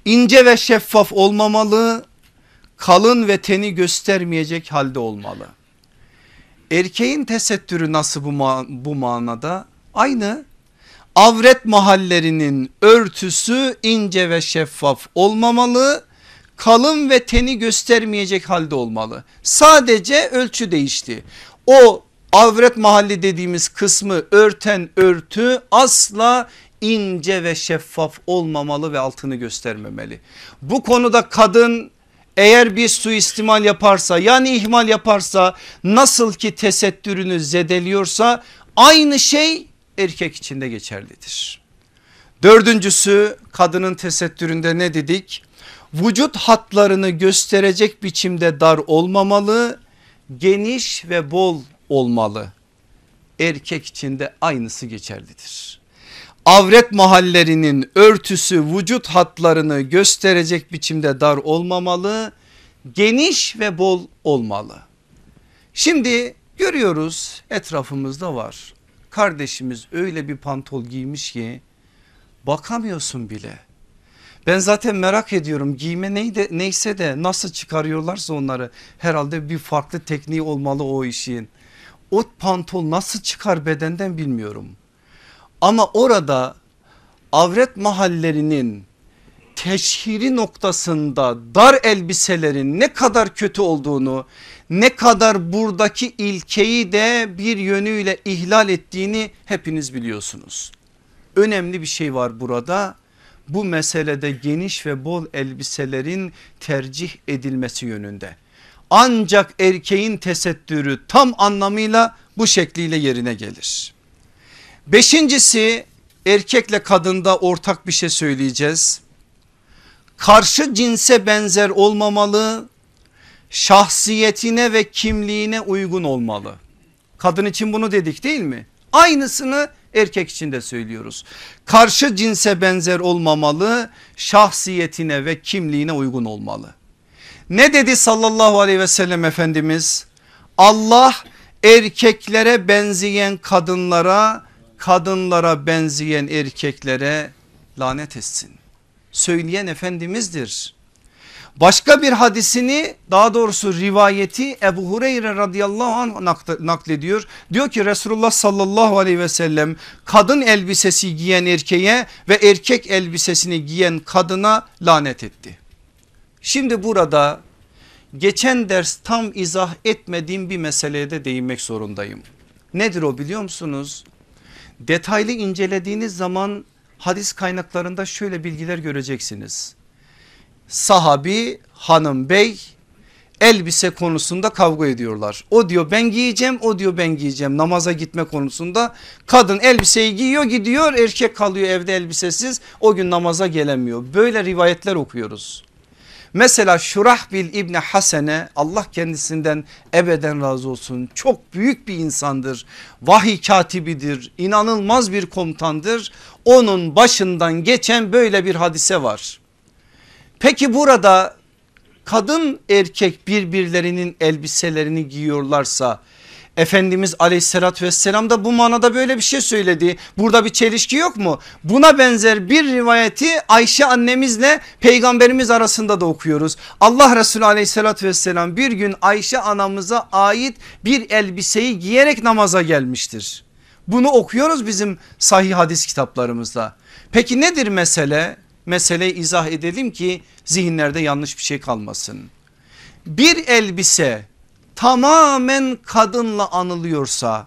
İnce ve şeffaf olmamalı, kalın ve teni göstermeyecek halde olmalı. Erkeğin tesettürü nasıl bu, ma bu manada? Aynı avret mahallerinin örtüsü ince ve şeffaf olmamalı kalın ve teni göstermeyecek halde olmalı. Sadece ölçü değişti. O avret mahalli dediğimiz kısmı örten örtü asla ince ve şeffaf olmamalı ve altını göstermemeli. Bu konuda kadın eğer bir suistimal yaparsa yani ihmal yaparsa nasıl ki tesettürünü zedeliyorsa aynı şey erkek için de geçerlidir. Dördüncüsü kadının tesettüründe ne dedik? Vücut hatlarını gösterecek biçimde dar olmamalı, geniş ve bol olmalı. Erkek için de aynısı geçerlidir. Avret mahallerinin örtüsü vücut hatlarını gösterecek biçimde dar olmamalı, geniş ve bol olmalı. Şimdi görüyoruz etrafımızda var. Kardeşimiz öyle bir pantol giymiş ki bakamıyorsun bile. Ben zaten merak ediyorum giyme neyde, neyse de nasıl çıkarıyorlarsa onları herhalde bir farklı tekniği olmalı o işin. O pantol nasıl çıkar bedenden bilmiyorum. Ama orada avret mahallerinin teşhiri noktasında dar elbiselerin ne kadar kötü olduğunu ne kadar buradaki ilkeyi de bir yönüyle ihlal ettiğini hepiniz biliyorsunuz. Önemli bir şey var burada bu meselede geniş ve bol elbiselerin tercih edilmesi yönünde. Ancak erkeğin tesettürü tam anlamıyla bu şekliyle yerine gelir. Beşincisi erkekle kadında ortak bir şey söyleyeceğiz. Karşı cinse benzer olmamalı, şahsiyetine ve kimliğine uygun olmalı. Kadın için bunu dedik değil mi? Aynısını erkek için de söylüyoruz. Karşı cinse benzer olmamalı, şahsiyetine ve kimliğine uygun olmalı. Ne dedi sallallahu aleyhi ve sellem Efendimiz? Allah erkeklere benzeyen kadınlara, kadınlara benzeyen erkeklere lanet etsin. Söyleyen Efendimiz'dir. Başka bir hadisini daha doğrusu rivayeti Ebu Hureyre radıyallahu anh naklediyor. Diyor ki Resulullah sallallahu aleyhi ve sellem kadın elbisesi giyen erkeğe ve erkek elbisesini giyen kadına lanet etti. Şimdi burada geçen ders tam izah etmediğim bir meseleye de değinmek zorundayım. Nedir o biliyor musunuz? Detaylı incelediğiniz zaman hadis kaynaklarında şöyle bilgiler göreceksiniz sahabi hanım bey elbise konusunda kavga ediyorlar. O diyor ben giyeceğim o diyor ben giyeceğim namaza gitme konusunda. Kadın elbiseyi giyiyor gidiyor erkek kalıyor evde elbisesiz o gün namaza gelemiyor. Böyle rivayetler okuyoruz. Mesela Şurahbil İbni Hasene Allah kendisinden ebeden razı olsun çok büyük bir insandır. Vahiy katibidir inanılmaz bir komutandır. Onun başından geçen böyle bir hadise var. Peki burada kadın erkek birbirlerinin elbiselerini giyiyorlarsa Efendimiz aleyhissalatü vesselam da bu manada böyle bir şey söyledi. Burada bir çelişki yok mu? Buna benzer bir rivayeti Ayşe annemizle peygamberimiz arasında da okuyoruz. Allah Resulü aleyhissalatü vesselam bir gün Ayşe anamıza ait bir elbiseyi giyerek namaza gelmiştir. Bunu okuyoruz bizim sahih hadis kitaplarımızda. Peki nedir mesele? Meseleyi izah edelim ki zihinlerde yanlış bir şey kalmasın. Bir elbise tamamen kadınla anılıyorsa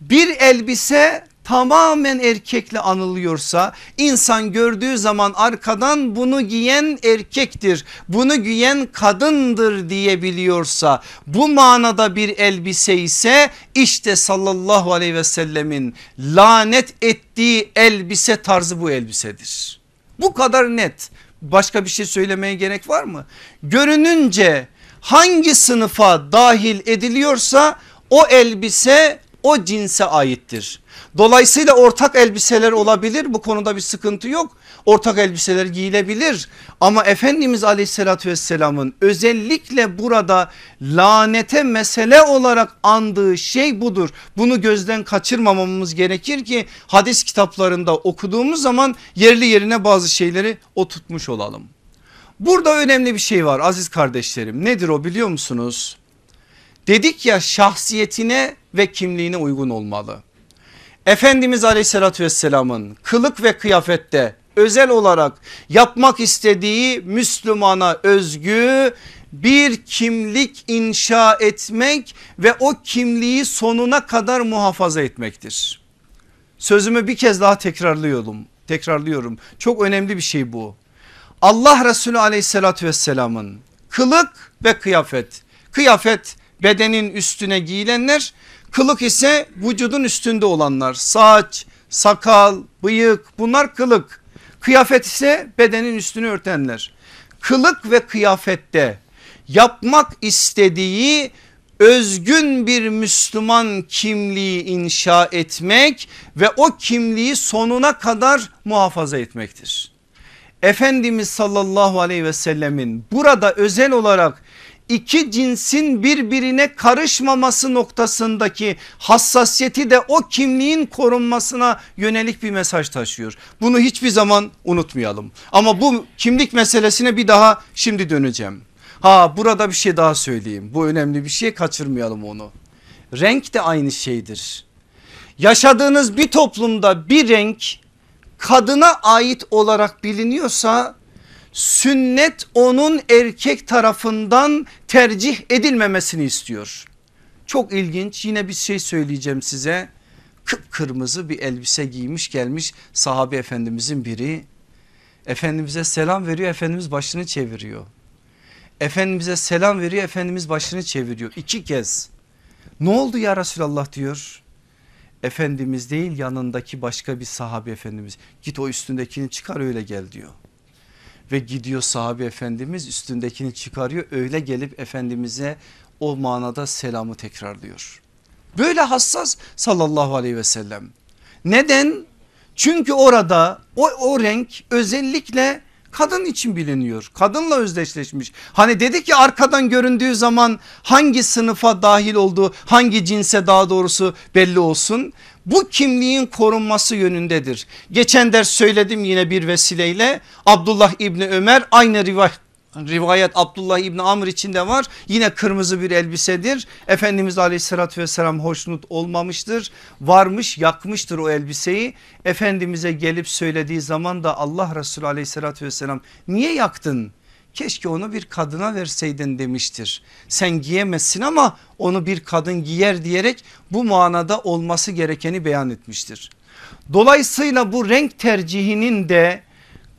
bir elbise tamamen erkekle anılıyorsa insan gördüğü zaman arkadan bunu giyen erkektir bunu giyen kadındır diyebiliyorsa bu manada bir elbise ise işte sallallahu aleyhi ve sellemin lanet ettiği elbise tarzı bu elbisedir. Bu kadar net. Başka bir şey söylemeye gerek var mı? Görününce hangi sınıfa dahil ediliyorsa o elbise o cinse aittir. Dolayısıyla ortak elbiseler olabilir bu konuda bir sıkıntı yok. Ortak elbiseler giyilebilir ama Efendimiz aleyhissalatü vesselamın özellikle burada lanete mesele olarak andığı şey budur. Bunu gözden kaçırmamamız gerekir ki hadis kitaplarında okuduğumuz zaman yerli yerine bazı şeyleri oturtmuş olalım. Burada önemli bir şey var aziz kardeşlerim nedir o biliyor musunuz? Dedik ya şahsiyetine ve kimliğine uygun olmalı. Efendimiz aleyhissalatü vesselamın kılık ve kıyafette özel olarak yapmak istediği Müslümana özgü bir kimlik inşa etmek ve o kimliği sonuna kadar muhafaza etmektir. Sözümü bir kez daha tekrarlıyorum. Tekrarlıyorum. Çok önemli bir şey bu. Allah Resulü aleyhissalatü vesselamın kılık ve kıyafet. Kıyafet bedenin üstüne giyilenler Kılık ise vücudun üstünde olanlar saç, sakal, bıyık bunlar kılık. Kıyafet ise bedenin üstünü örtenler. kılık ve kıyafette yapmak istediği özgün bir Müslüman kimliği inşa etmek ve o kimliği sonuna kadar muhafaza etmektir. Efendimiz sallallahu aleyhi ve sellemin burada özel olarak iki cinsin birbirine karışmaması noktasındaki hassasiyeti de o kimliğin korunmasına yönelik bir mesaj taşıyor. Bunu hiçbir zaman unutmayalım. Ama bu kimlik meselesine bir daha şimdi döneceğim. Ha burada bir şey daha söyleyeyim. Bu önemli bir şey kaçırmayalım onu. Renk de aynı şeydir. Yaşadığınız bir toplumda bir renk kadına ait olarak biliniyorsa sünnet onun erkek tarafından tercih edilmemesini istiyor. Çok ilginç yine bir şey söyleyeceğim size. Kıpkırmızı bir elbise giymiş gelmiş sahabe efendimizin biri. Efendimiz'e selam veriyor Efendimiz başını çeviriyor. Efendimiz'e selam veriyor Efendimiz başını çeviriyor iki kez. Ne oldu ya Resulallah diyor. Efendimiz değil yanındaki başka bir sahabe efendimiz git o üstündekini çıkar öyle gel diyor. Ve gidiyor sahabe efendimiz üstündekini çıkarıyor öyle gelip efendimize o manada selamı tekrarlıyor. Böyle hassas sallallahu aleyhi ve sellem. Neden? Çünkü orada o, o renk özellikle kadın için biliniyor. Kadınla özdeşleşmiş. Hani dedi ki arkadan göründüğü zaman hangi sınıfa dahil olduğu hangi cinse daha doğrusu belli olsun. Bu kimliğin korunması yönündedir. Geçen ders söyledim yine bir vesileyle Abdullah İbni Ömer aynı rivayet Rivayet Abdullah İbni Amr içinde var. Yine kırmızı bir elbisedir. Efendimiz aleyhissalatü vesselam hoşnut olmamıştır. Varmış yakmıştır o elbiseyi. Efendimiz'e gelip söylediği zaman da Allah Resulü aleyhissalatü vesselam niye yaktın? Keşke onu bir kadına verseydin demiştir. Sen giyemezsin ama onu bir kadın giyer diyerek bu manada olması gerekeni beyan etmiştir. Dolayısıyla bu renk tercihinin de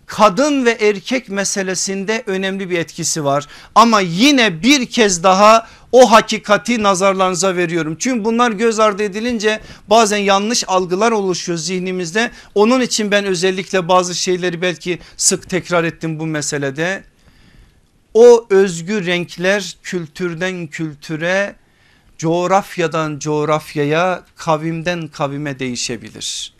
kadın ve erkek meselesinde önemli bir etkisi var. Ama yine bir kez daha o hakikati nazarlarınıza veriyorum. Çünkü bunlar göz ardı edilince bazen yanlış algılar oluşuyor zihnimizde. Onun için ben özellikle bazı şeyleri belki sık tekrar ettim bu meselede. O özgü renkler kültürden kültüre, coğrafyadan coğrafyaya, kavimden kavime değişebilir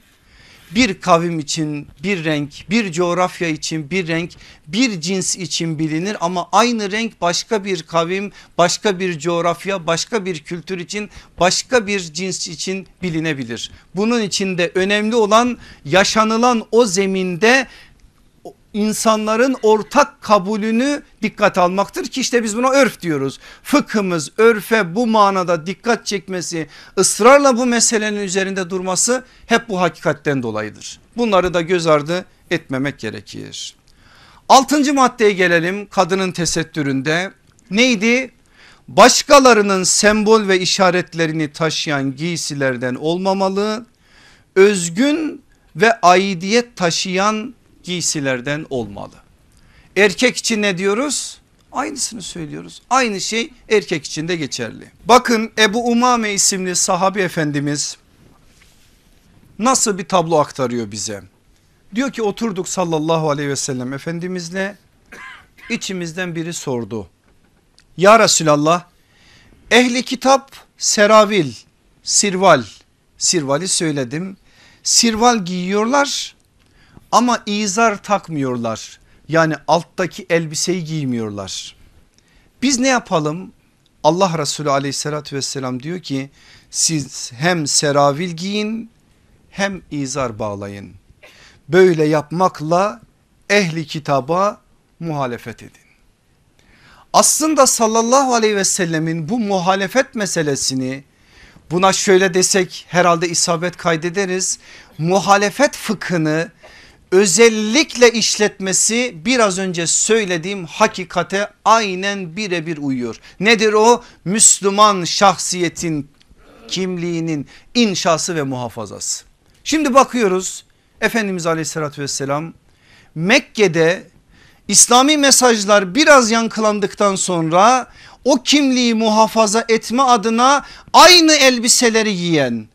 bir kavim için bir renk bir coğrafya için bir renk bir cins için bilinir ama aynı renk başka bir kavim başka bir coğrafya başka bir kültür için başka bir cins için bilinebilir. Bunun için de önemli olan yaşanılan o zeminde insanların ortak kabulünü dikkat almaktır ki işte biz buna örf diyoruz. Fıkhımız örfe bu manada dikkat çekmesi ısrarla bu meselenin üzerinde durması hep bu hakikatten dolayıdır. Bunları da göz ardı etmemek gerekir. Altıncı maddeye gelelim kadının tesettüründe neydi? Başkalarının sembol ve işaretlerini taşıyan giysilerden olmamalı. Özgün ve aidiyet taşıyan giysilerden olmalı. Erkek için ne diyoruz? Aynısını söylüyoruz. Aynı şey erkek için de geçerli. Bakın Ebu Umame isimli sahabi efendimiz nasıl bir tablo aktarıyor bize. Diyor ki oturduk sallallahu aleyhi ve sellem efendimizle içimizden biri sordu. Ya Resulallah ehli kitap seravil, sirval, sirvali söyledim. Sirval giyiyorlar ama izar takmıyorlar. Yani alttaki elbiseyi giymiyorlar. Biz ne yapalım? Allah Resulü aleyhissalatü vesselam diyor ki siz hem seravil giyin hem izar bağlayın. Böyle yapmakla ehli kitaba muhalefet edin. Aslında sallallahu aleyhi ve sellemin bu muhalefet meselesini buna şöyle desek herhalde isabet kaydederiz. Muhalefet fıkhını özellikle işletmesi biraz önce söylediğim hakikate aynen birebir uyuyor. Nedir o? Müslüman şahsiyetin kimliğinin inşası ve muhafazası. Şimdi bakıyoruz Efendimiz aleyhissalatü vesselam Mekke'de İslami mesajlar biraz yankılandıktan sonra o kimliği muhafaza etme adına aynı elbiseleri giyen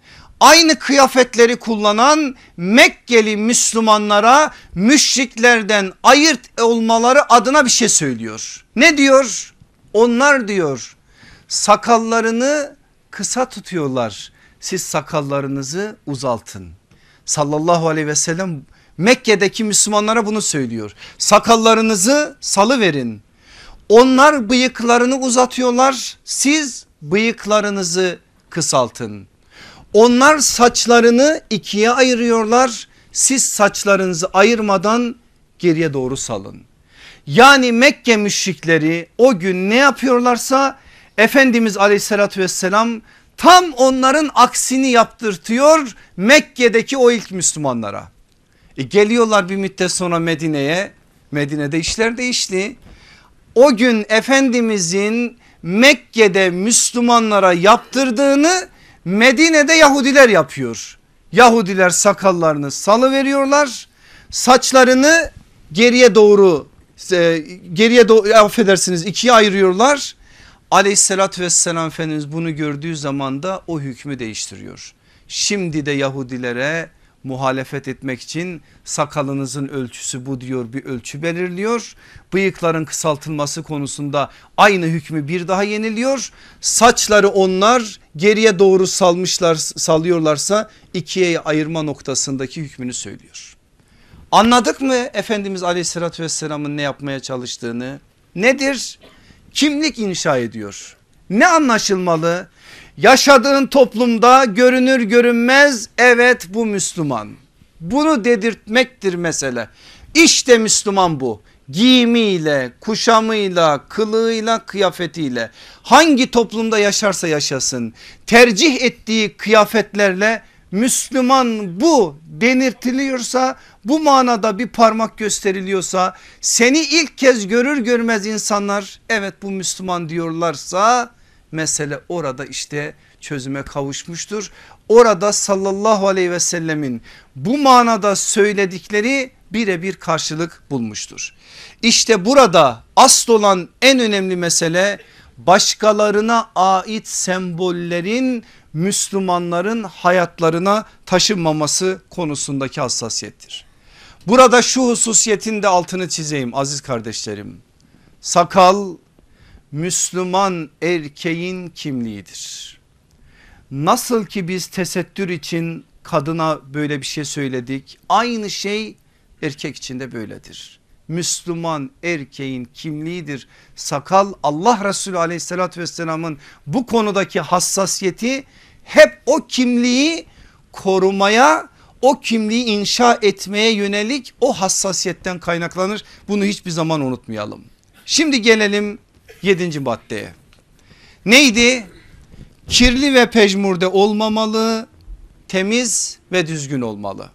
aynı kıyafetleri kullanan Mekkeli Müslümanlara müşriklerden ayırt olmaları adına bir şey söylüyor. Ne diyor? Onlar diyor sakallarını kısa tutuyorlar. Siz sakallarınızı uzaltın. Sallallahu aleyhi ve sellem Mekke'deki Müslümanlara bunu söylüyor. Sakallarınızı salı verin. Onlar bıyıklarını uzatıyorlar. Siz bıyıklarınızı kısaltın. Onlar saçlarını ikiye ayırıyorlar. Siz saçlarınızı ayırmadan geriye doğru salın. Yani Mekke müşrikleri o gün ne yapıyorlarsa Efendimiz aleyhissalatü vesselam tam onların aksini yaptırtıyor Mekke'deki o ilk Müslümanlara. E geliyorlar bir müddet sonra Medine'ye Medine'de işler değişti. O gün Efendimizin Mekke'de Müslümanlara yaptırdığını Medine'de Yahudiler yapıyor. Yahudiler sakallarını salı veriyorlar. Saçlarını geriye doğru e, geriye doğru affedersiniz ikiye ayırıyorlar. Aleyhissalatü vesselam Efendimiz bunu gördüğü zaman da o hükmü değiştiriyor. Şimdi de Yahudilere muhalefet etmek için sakalınızın ölçüsü bu diyor bir ölçü belirliyor. Bıyıkların kısaltılması konusunda aynı hükmü bir daha yeniliyor. Saçları onlar geriye doğru salmışlar salıyorlarsa ikiye ayırma noktasındaki hükmünü söylüyor. Anladık mı Efendimiz aleyhissalatü vesselamın ne yapmaya çalıştığını? Nedir? Kimlik inşa ediyor. Ne anlaşılmalı? Yaşadığın toplumda görünür görünmez evet bu Müslüman. Bunu dedirtmektir mesele. İşte Müslüman bu. Giyimiyle, kuşamıyla, kılığıyla, kıyafetiyle hangi toplumda yaşarsa yaşasın tercih ettiği kıyafetlerle Müslüman bu denirtiliyorsa bu manada bir parmak gösteriliyorsa seni ilk kez görür görmez insanlar evet bu Müslüman diyorlarsa mesele orada işte çözüme kavuşmuştur. Orada sallallahu aleyhi ve sellemin bu manada söyledikleri birebir karşılık bulmuştur. İşte burada asıl olan en önemli mesele başkalarına ait sembollerin Müslümanların hayatlarına taşınmaması konusundaki hassasiyettir. Burada şu hususiyetin de altını çizeyim aziz kardeşlerim. Sakal Müslüman erkeğin kimliğidir. Nasıl ki biz tesettür için kadına böyle bir şey söyledik aynı şey erkek için de böyledir. Müslüman erkeğin kimliğidir. Sakal Allah Resulü aleyhissalatü vesselamın bu konudaki hassasiyeti hep o kimliği korumaya o kimliği inşa etmeye yönelik o hassasiyetten kaynaklanır. Bunu hiçbir zaman unutmayalım. Şimdi gelelim yedinci maddeye. Neydi? Kirli ve pejmurde olmamalı, temiz ve düzgün olmalı.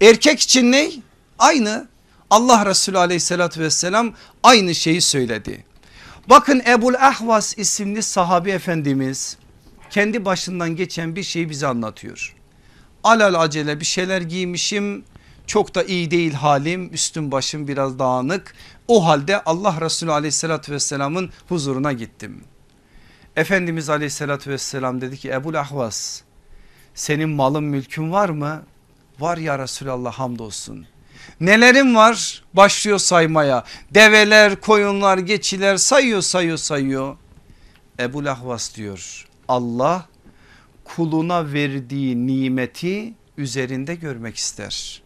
Erkek için ne? Aynı. Allah Resulü aleyhissalatü vesselam aynı şeyi söyledi. Bakın Ebul Ahvas isimli sahabi efendimiz kendi başından geçen bir şeyi bize anlatıyor. Alal acele bir şeyler giymişim çok da iyi değil halim üstüm başım biraz dağınık. O halde Allah Resulü aleyhissalatü vesselamın huzuruna gittim. Efendimiz aleyhissalatü vesselam dedi ki Ebul Ahvas senin malın mülkün var mı? Var ya Resulallah hamdolsun. Nelerin var? Başlıyor saymaya. Develer, koyunlar, geçiler sayıyor sayıyor sayıyor. Ebu Lahvas diyor Allah kuluna verdiği nimeti üzerinde görmek ister.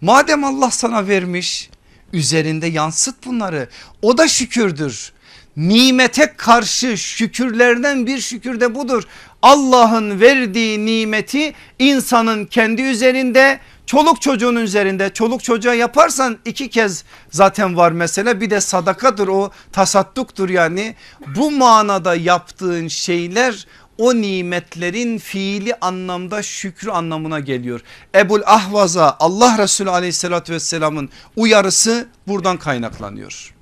Madem Allah sana vermiş üzerinde yansıt bunları o da şükürdür. Nimete karşı şükürlerden bir şükür de budur. Allah'ın verdiği nimeti insanın kendi üzerinde çoluk çocuğun üzerinde çoluk çocuğa yaparsan iki kez zaten var mesela bir de sadakadır o tasadduktur yani bu manada yaptığın şeyler o nimetlerin fiili anlamda şükrü anlamına geliyor. Ebul Ahvaz'a Allah Resulü aleyhissalatü vesselamın uyarısı buradan kaynaklanıyor.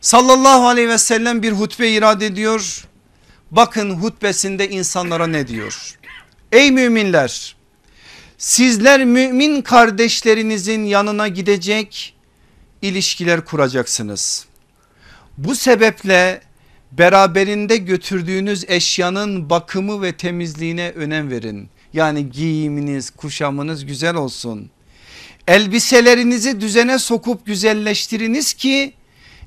Sallallahu aleyhi ve sellem bir hutbe irade ediyor. Bakın hutbesinde insanlara ne diyor? Ey müminler sizler mümin kardeşlerinizin yanına gidecek ilişkiler kuracaksınız. Bu sebeple beraberinde götürdüğünüz eşyanın bakımı ve temizliğine önem verin. Yani giyiminiz kuşamınız güzel olsun. Elbiselerinizi düzene sokup güzelleştiriniz ki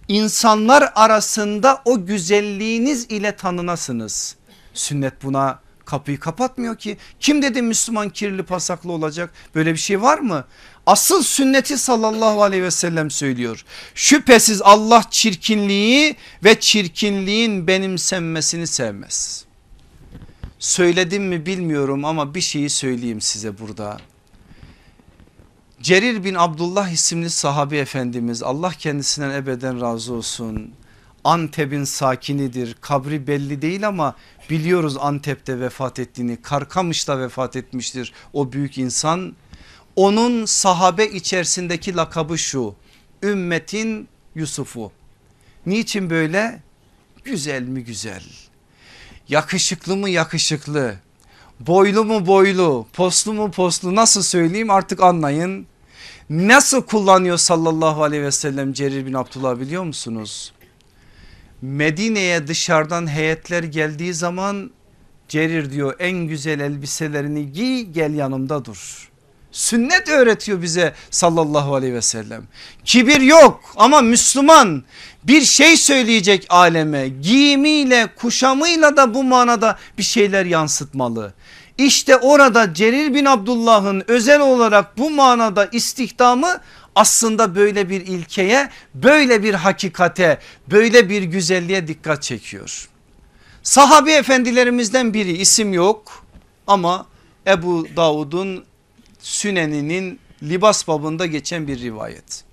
insanlar arasında o güzelliğiniz ile tanınasınız. Sünnet buna kapıyı kapatmıyor ki. Kim dedi Müslüman kirli pasaklı olacak? Böyle bir şey var mı? Asıl sünneti sallallahu aleyhi ve sellem söylüyor. Şüphesiz Allah çirkinliği ve çirkinliğin benimsenmesini sevmez. Söyledim mi bilmiyorum ama bir şeyi söyleyeyim size burada. Cerir bin Abdullah isimli sahabi efendimiz Allah kendisinden ebeden razı olsun. Antep'in sakinidir kabri belli değil ama biliyoruz Antep'te vefat ettiğini Karkamış'ta vefat etmiştir o büyük insan. Onun sahabe içerisindeki lakabı şu ümmetin Yusuf'u. Niçin böyle? Güzel mi güzel yakışıklı mı yakışıklı boylu mu boylu poslu mu poslu nasıl söyleyeyim artık anlayın. Nasıl kullanıyor sallallahu aleyhi ve sellem Cerir bin Abdullah biliyor musunuz? Medine'ye dışarıdan heyetler geldiği zaman Cerir diyor en güzel elbiselerini giy gel yanımda dur. Sünnet öğretiyor bize sallallahu aleyhi ve sellem. Kibir yok ama Müslüman bir şey söyleyecek aleme giyimiyle kuşamıyla da bu manada bir şeyler yansıtmalı. İşte orada Cerir bin Abdullah'ın özel olarak bu manada istihdamı aslında böyle bir ilkeye böyle bir hakikate böyle bir güzelliğe dikkat çekiyor. Sahabi efendilerimizden biri isim yok ama Ebu Davud'un Süneninin libas babında geçen bir rivayet.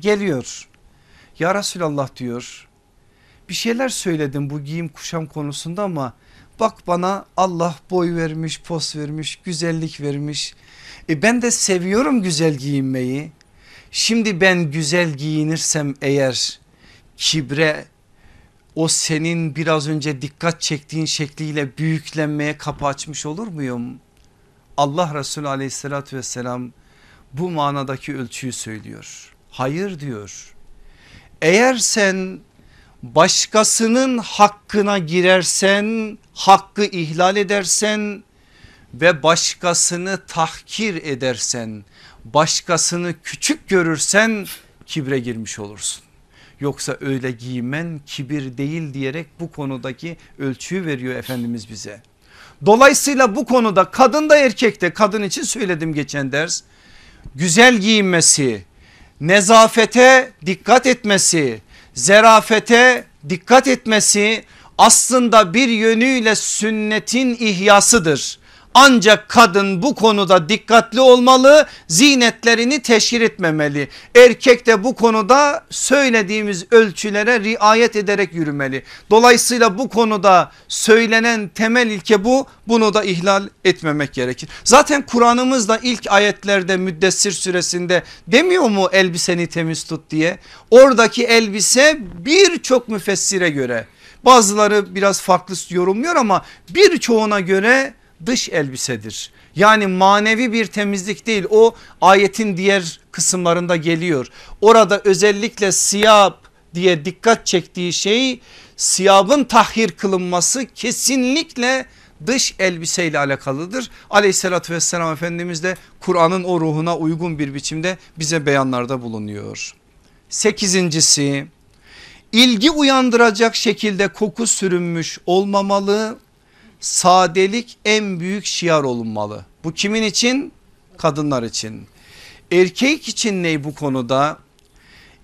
Geliyor ya Resulallah diyor bir şeyler söyledim bu giyim kuşam konusunda ama bak bana Allah boy vermiş pos vermiş güzellik vermiş. E ben de seviyorum güzel giyinmeyi. Şimdi ben güzel giyinirsem eğer kibre o senin biraz önce dikkat çektiğin şekliyle büyüklenmeye kapı açmış olur muyum? Allah Resulü aleyhissalatü vesselam bu manadaki ölçüyü söylüyor. Hayır diyor. Eğer sen başkasının hakkına girersen hakkı ihlal edersen ve başkasını tahkir edersen başkasını küçük görürsen kibre girmiş olursun. Yoksa öyle giymen kibir değil diyerek bu konudaki ölçüyü veriyor Efendimiz bize. Dolayısıyla bu konuda kadın da erkek de kadın için söyledim geçen ders. Güzel giyinmesi, nezafete dikkat etmesi, zerafete dikkat etmesi aslında bir yönüyle sünnetin ihyasıdır. Ancak kadın bu konuda dikkatli olmalı zinetlerini teşhir etmemeli. Erkek de bu konuda söylediğimiz ölçülere riayet ederek yürümeli. Dolayısıyla bu konuda söylenen temel ilke bu bunu da ihlal etmemek gerekir. Zaten Kur'an'ımız da ilk ayetlerde Müddessir suresinde demiyor mu elbiseni temiz tut diye. Oradaki elbise birçok müfessire göre bazıları biraz farklı yorumluyor ama birçoğuna göre dış elbisedir. Yani manevi bir temizlik değil o ayetin diğer kısımlarında geliyor. Orada özellikle siyab diye dikkat çektiği şey siyabın tahhir kılınması kesinlikle dış elbiseyle alakalıdır. Aleyhissalatü vesselam Efendimiz de Kur'an'ın o ruhuna uygun bir biçimde bize beyanlarda bulunuyor. Sekizincisi ilgi uyandıracak şekilde koku sürünmüş olmamalı sadelik en büyük şiar olunmalı. Bu kimin için? Kadınlar için. Erkek için ne bu konuda?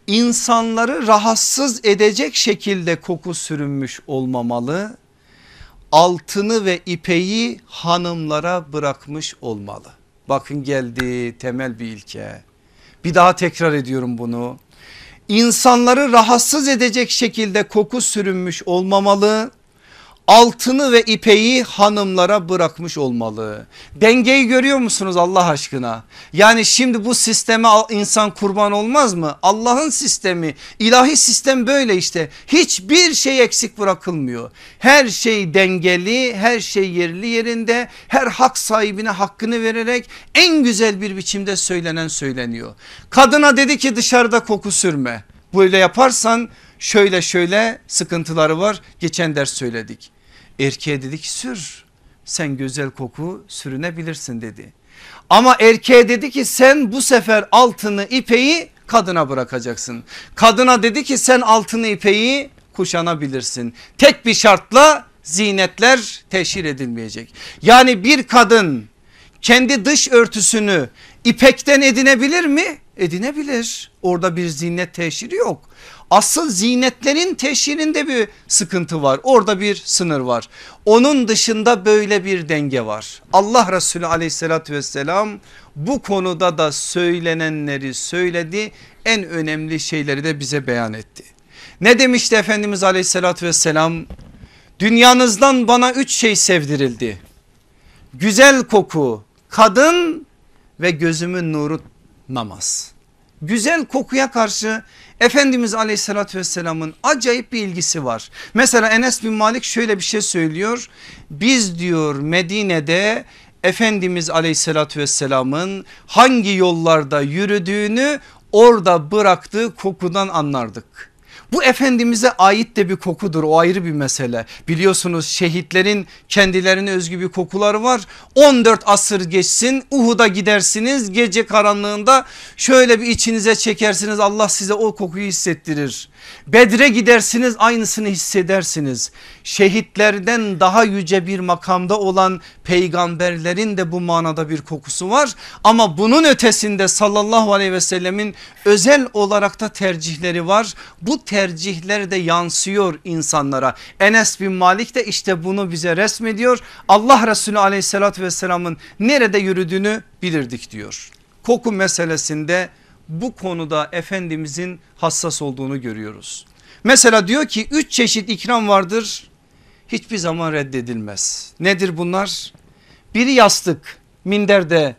İnsanları rahatsız edecek şekilde koku sürünmüş olmamalı. Altını ve ipeyi hanımlara bırakmış olmalı. Bakın geldi temel bir ilke. Bir daha tekrar ediyorum bunu. İnsanları rahatsız edecek şekilde koku sürünmüş olmamalı altını ve ipeyi hanımlara bırakmış olmalı. Dengeyi görüyor musunuz Allah aşkına? Yani şimdi bu sisteme insan kurban olmaz mı? Allah'ın sistemi ilahi sistem böyle işte hiçbir şey eksik bırakılmıyor. Her şey dengeli her şey yerli yerinde her hak sahibine hakkını vererek en güzel bir biçimde söylenen söyleniyor. Kadına dedi ki dışarıda koku sürme böyle yaparsan şöyle şöyle sıkıntıları var geçen ders söyledik. Erkeğe dedi ki sür sen güzel koku sürünebilirsin dedi. Ama erkeğe dedi ki sen bu sefer altını ipeği kadına bırakacaksın. Kadına dedi ki sen altını ipeği kuşanabilirsin. Tek bir şartla zinetler teşhir edilmeyecek. Yani bir kadın kendi dış örtüsünü ipekten edinebilir mi? Edinebilir. Orada bir zinet teşhiri yok. Asıl zinetlerin teşhirinde bir sıkıntı var. Orada bir sınır var. Onun dışında böyle bir denge var. Allah Resulü aleyhissalatü vesselam bu konuda da söylenenleri söyledi. En önemli şeyleri de bize beyan etti. Ne demişti Efendimiz aleyhissalatü vesselam? Dünyanızdan bana üç şey sevdirildi. Güzel koku, kadın ve gözümün nuru namaz. Güzel kokuya karşı Efendimiz aleyhissalatü vesselamın acayip bir ilgisi var. Mesela Enes bin Malik şöyle bir şey söylüyor. Biz diyor Medine'de Efendimiz aleyhissalatü vesselamın hangi yollarda yürüdüğünü orada bıraktığı kokudan anlardık. Bu Efendimiz'e ait de bir kokudur o ayrı bir mesele. Biliyorsunuz şehitlerin kendilerine özgü bir kokuları var. 14 asır geçsin Uhud'a gidersiniz gece karanlığında şöyle bir içinize çekersiniz Allah size o kokuyu hissettirir. Bedre gidersiniz aynısını hissedersiniz. Şehitlerden daha yüce bir makamda olan peygamberlerin de bu manada bir kokusu var. Ama bunun ötesinde sallallahu aleyhi ve sellemin özel olarak da tercihleri var. Bu tercihler de yansıyor insanlara. Enes bin Malik de işte bunu bize resmediyor. Allah Resulü aleyhissalatü vesselamın nerede yürüdüğünü bilirdik diyor. Koku meselesinde bu konuda Efendimizin hassas olduğunu görüyoruz. Mesela diyor ki üç çeşit ikram vardır hiçbir zaman reddedilmez. Nedir bunlar? Biri yastık minderde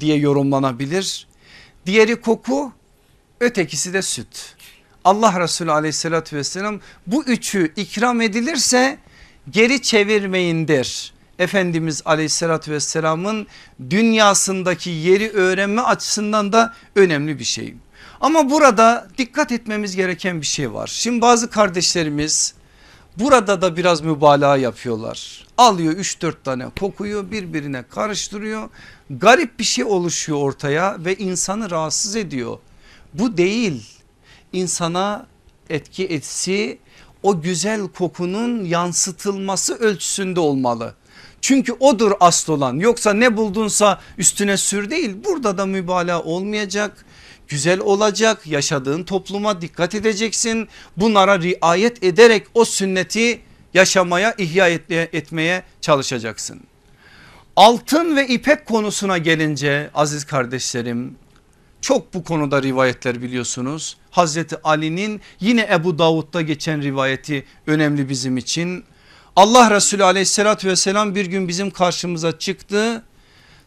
diye yorumlanabilir. Diğeri koku ötekisi de süt. Allah Resulü aleyhissalatü vesselam bu üçü ikram edilirse geri çevirmeyin der. Efendimiz aleyhissalatü vesselamın dünyasındaki yeri öğrenme açısından da önemli bir şey. Ama burada dikkat etmemiz gereken bir şey var. Şimdi bazı kardeşlerimiz burada da biraz mübalağa yapıyorlar. Alıyor 3-4 tane kokuyu birbirine karıştırıyor. Garip bir şey oluşuyor ortaya ve insanı rahatsız ediyor. Bu değil insana etki etsi o güzel kokunun yansıtılması ölçüsünde olmalı. Çünkü odur asıl olan yoksa ne buldunsa üstüne sür değil burada da mübalağa olmayacak. Güzel olacak yaşadığın topluma dikkat edeceksin bunlara riayet ederek o sünneti yaşamaya ihya etmeye çalışacaksın. Altın ve ipek konusuna gelince aziz kardeşlerim çok bu konuda rivayetler biliyorsunuz. Hazreti Ali'nin yine Ebu Davud'da geçen rivayeti önemli bizim için. Allah Resulü aleyhissalatü vesselam bir gün bizim karşımıza çıktı.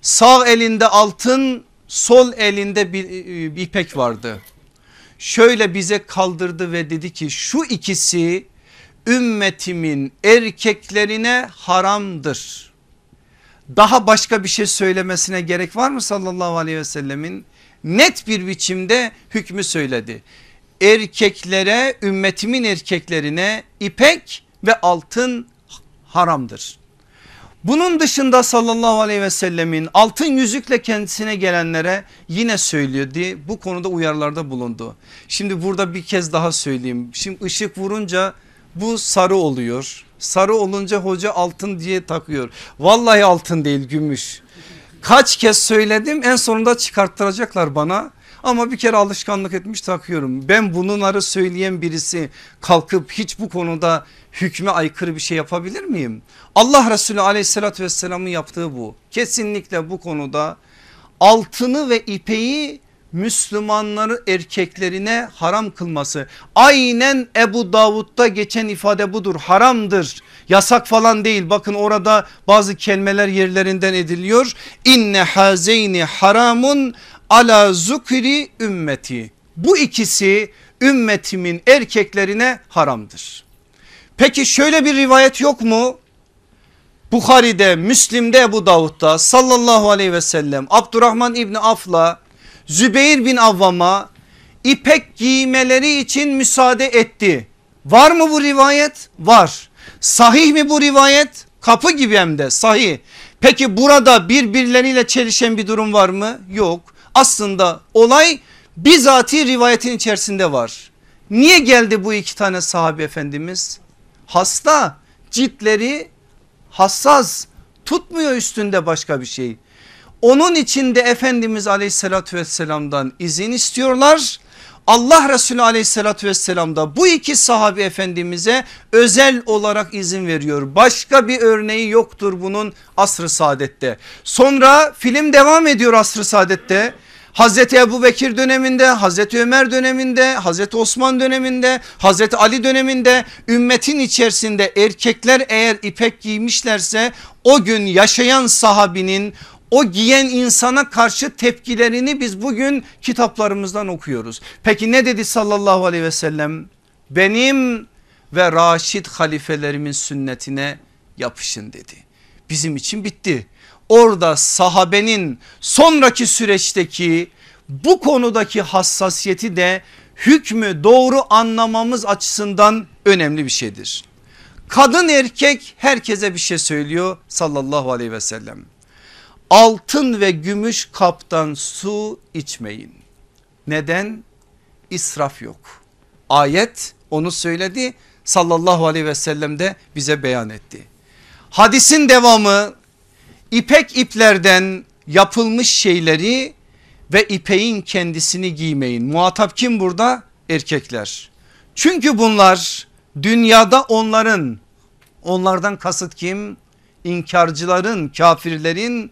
Sağ elinde altın sol elinde bir, e, bir ipek vardı. Şöyle bize kaldırdı ve dedi ki şu ikisi ümmetimin erkeklerine haramdır. Daha başka bir şey söylemesine gerek var mı sallallahu aleyhi ve sellemin? net bir biçimde hükmü söyledi. Erkeklere ümmetimin erkeklerine ipek ve altın haramdır. Bunun dışında sallallahu aleyhi ve sellemin altın yüzükle kendisine gelenlere yine söylüyordu. Bu konuda uyarılarda bulundu. Şimdi burada bir kez daha söyleyeyim. Şimdi ışık vurunca bu sarı oluyor. Sarı olunca hoca altın diye takıyor. Vallahi altın değil gümüş. Kaç kez söyledim en sonunda çıkarttıracaklar bana. Ama bir kere alışkanlık etmiş takıyorum. Ben bunları söyleyen birisi kalkıp hiç bu konuda hükme aykırı bir şey yapabilir miyim? Allah Resulü aleyhissalatü vesselamın yaptığı bu. Kesinlikle bu konuda altını ve ipeyi Müslümanları erkeklerine haram kılması. Aynen Ebu Davud'da geçen ifade budur haramdır. Yasak falan değil bakın orada bazı kelimeler yerlerinden ediliyor. İnne hazeyni haramun ala zukri ümmeti. Bu ikisi ümmetimin erkeklerine haramdır. Peki şöyle bir rivayet yok mu? Bukhari'de, Müslim'de, Ebu Davud'da sallallahu aleyhi ve sellem Abdurrahman İbni Af'la Zübeyir bin Avvam'a ipek giymeleri için müsaade etti. Var mı bu rivayet? Var. Sahih mi bu rivayet? Kapı gibi hem de sahi. Peki burada birbirleriyle çelişen bir durum var mı? Yok. Aslında olay bizatihi rivayetin içerisinde var. Niye geldi bu iki tane sahabe efendimiz? Hasta ciltleri hassas tutmuyor üstünde başka bir şey. Onun için de Efendimiz aleyhissalatü vesselamdan izin istiyorlar. Allah Resulü aleyhissalatü vesselam da bu iki sahabi efendimize özel olarak izin veriyor. Başka bir örneği yoktur bunun asr-ı saadette. Sonra film devam ediyor asr-ı saadette. Hazreti Ebu Bekir döneminde, Hazreti Ömer döneminde, Hazreti Osman döneminde, Hazreti Ali döneminde ümmetin içerisinde erkekler eğer ipek giymişlerse o gün yaşayan sahabinin o giyen insana karşı tepkilerini biz bugün kitaplarımızdan okuyoruz. Peki ne dedi sallallahu aleyhi ve sellem? Benim ve Raşid halifelerimin sünnetine yapışın dedi. Bizim için bitti. Orada sahabenin sonraki süreçteki bu konudaki hassasiyeti de hükmü doğru anlamamız açısından önemli bir şeydir. Kadın erkek herkese bir şey söylüyor sallallahu aleyhi ve sellem altın ve gümüş kaptan su içmeyin. Neden? İsraf yok. Ayet onu söyledi sallallahu aleyhi ve sellem de bize beyan etti. Hadisin devamı ipek iplerden yapılmış şeyleri ve ipeğin kendisini giymeyin. Muhatap kim burada? Erkekler. Çünkü bunlar dünyada onların onlardan kasıt kim? İnkarcıların kafirlerin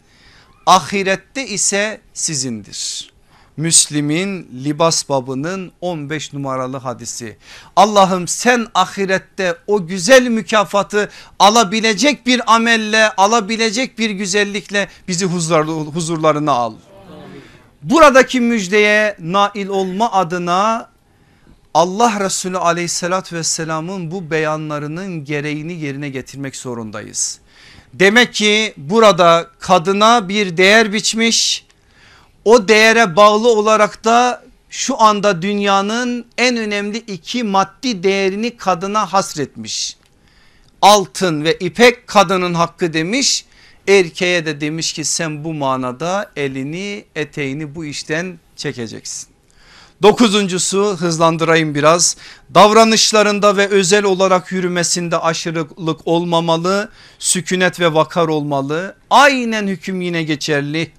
ahirette ise sizindir. Müslim'in libas babının 15 numaralı hadisi. Allah'ım sen ahirette o güzel mükafatı alabilecek bir amelle alabilecek bir güzellikle bizi huzurlarına al. Buradaki müjdeye nail olma adına Allah Resulü aleyhissalatü vesselamın bu beyanlarının gereğini yerine getirmek zorundayız. Demek ki burada kadına bir değer biçmiş. O değere bağlı olarak da şu anda dünyanın en önemli iki maddi değerini kadına hasretmiş. Altın ve ipek kadının hakkı demiş. Erkeğe de demiş ki sen bu manada elini eteğini bu işten çekeceksin. Dokuzuncusu hızlandırayım biraz davranışlarında ve özel olarak yürümesinde aşırılık olmamalı sükunet ve vakar olmalı aynen hüküm yine geçerli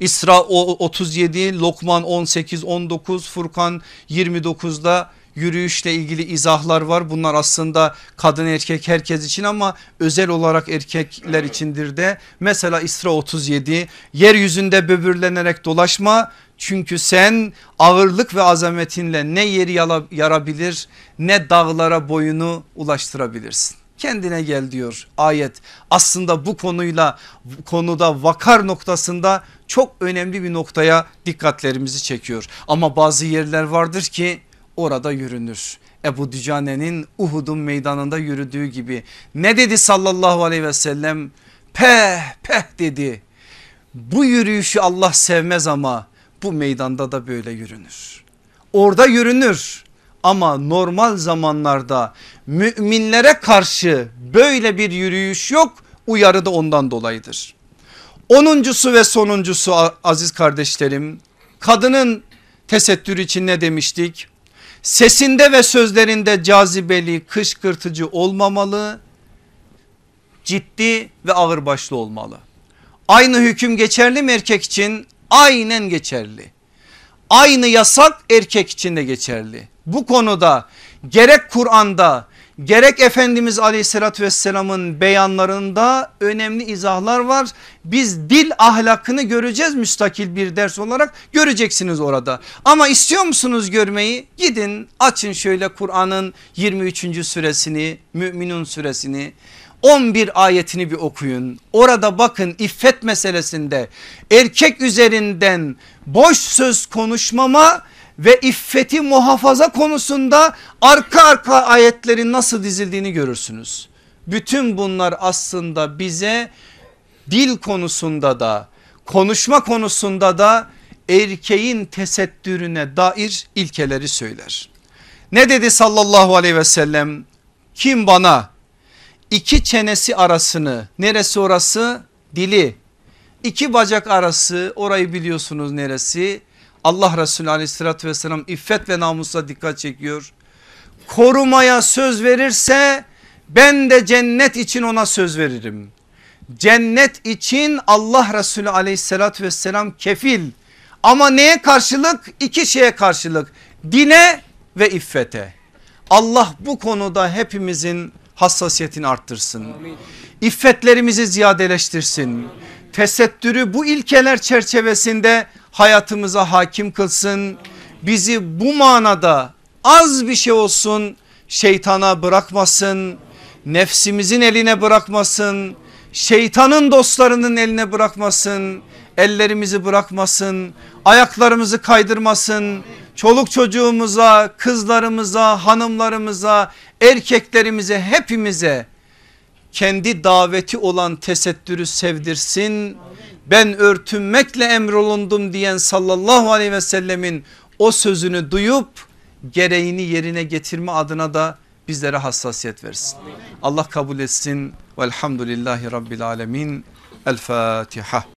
İsra 37 Lokman 18 19 Furkan 29'da yürüyüşle ilgili izahlar var. Bunlar aslında kadın erkek herkes için ama özel olarak erkekler içindir de. Mesela İsra 37 yeryüzünde böbürlenerek dolaşma çünkü sen ağırlık ve azametinle ne yeri yarabilir ne dağlara boyunu ulaştırabilirsin. Kendine gel diyor ayet. Aslında bu konuyla konuda vakar noktasında çok önemli bir noktaya dikkatlerimizi çekiyor. Ama bazı yerler vardır ki orada yürünür. Ebu Dücane'nin Uhud'un meydanında yürüdüğü gibi ne dedi sallallahu aleyhi ve sellem? Peh peh dedi. Bu yürüyüşü Allah sevmez ama bu meydanda da böyle yürünür. Orada yürünür ama normal zamanlarda müminlere karşı böyle bir yürüyüş yok uyarı da ondan dolayıdır. Onuncusu ve sonuncusu aziz kardeşlerim kadının tesettür için ne demiştik? Sesinde ve sözlerinde cazibeli kışkırtıcı olmamalı ciddi ve ağırbaşlı olmalı. Aynı hüküm geçerli mi erkek için? aynen geçerli. Aynı yasak erkek için de geçerli. Bu konuda gerek Kur'an'da gerek Efendimiz aleyhissalatü vesselamın beyanlarında önemli izahlar var. Biz dil ahlakını göreceğiz müstakil bir ders olarak göreceksiniz orada. Ama istiyor musunuz görmeyi? Gidin açın şöyle Kur'an'ın 23. suresini Müminun suresini 11 ayetini bir okuyun. Orada bakın iffet meselesinde erkek üzerinden boş söz konuşmama ve iffeti muhafaza konusunda arka arka ayetlerin nasıl dizildiğini görürsünüz. Bütün bunlar aslında bize dil konusunda da konuşma konusunda da erkeğin tesettürüne dair ilkeleri söyler. Ne dedi sallallahu aleyhi ve sellem? Kim bana iki çenesi arasını. Neresi orası? Dili. İki bacak arası. Orayı biliyorsunuz neresi? Allah Resulü aleyhissalatü vesselam iffet ve namusla dikkat çekiyor. Korumaya söz verirse ben de cennet için ona söz veririm. Cennet için Allah Resulü aleyhissalatü vesselam kefil. Ama neye karşılık? İki şeye karşılık. Dine ve iffete. Allah bu konuda hepimizin hassasiyetini arttırsın. İffetlerimizi ziyadeleştirsin. Tesettürü bu ilkeler çerçevesinde hayatımıza hakim kılsın. Bizi bu manada az bir şey olsun şeytana bırakmasın. Nefsimizin eline bırakmasın. Şeytanın dostlarının eline bırakmasın. Ellerimizi bırakmasın. Ayaklarımızı kaydırmasın çoluk çocuğumuza, kızlarımıza, hanımlarımıza, erkeklerimize hepimize kendi daveti olan tesettürü sevdirsin. Ben örtünmekle emrolundum diyen sallallahu aleyhi ve sellemin o sözünü duyup gereğini yerine getirme adına da bizlere hassasiyet versin. Allah kabul etsin. Velhamdülillahi Rabbil Alemin. El Fatiha.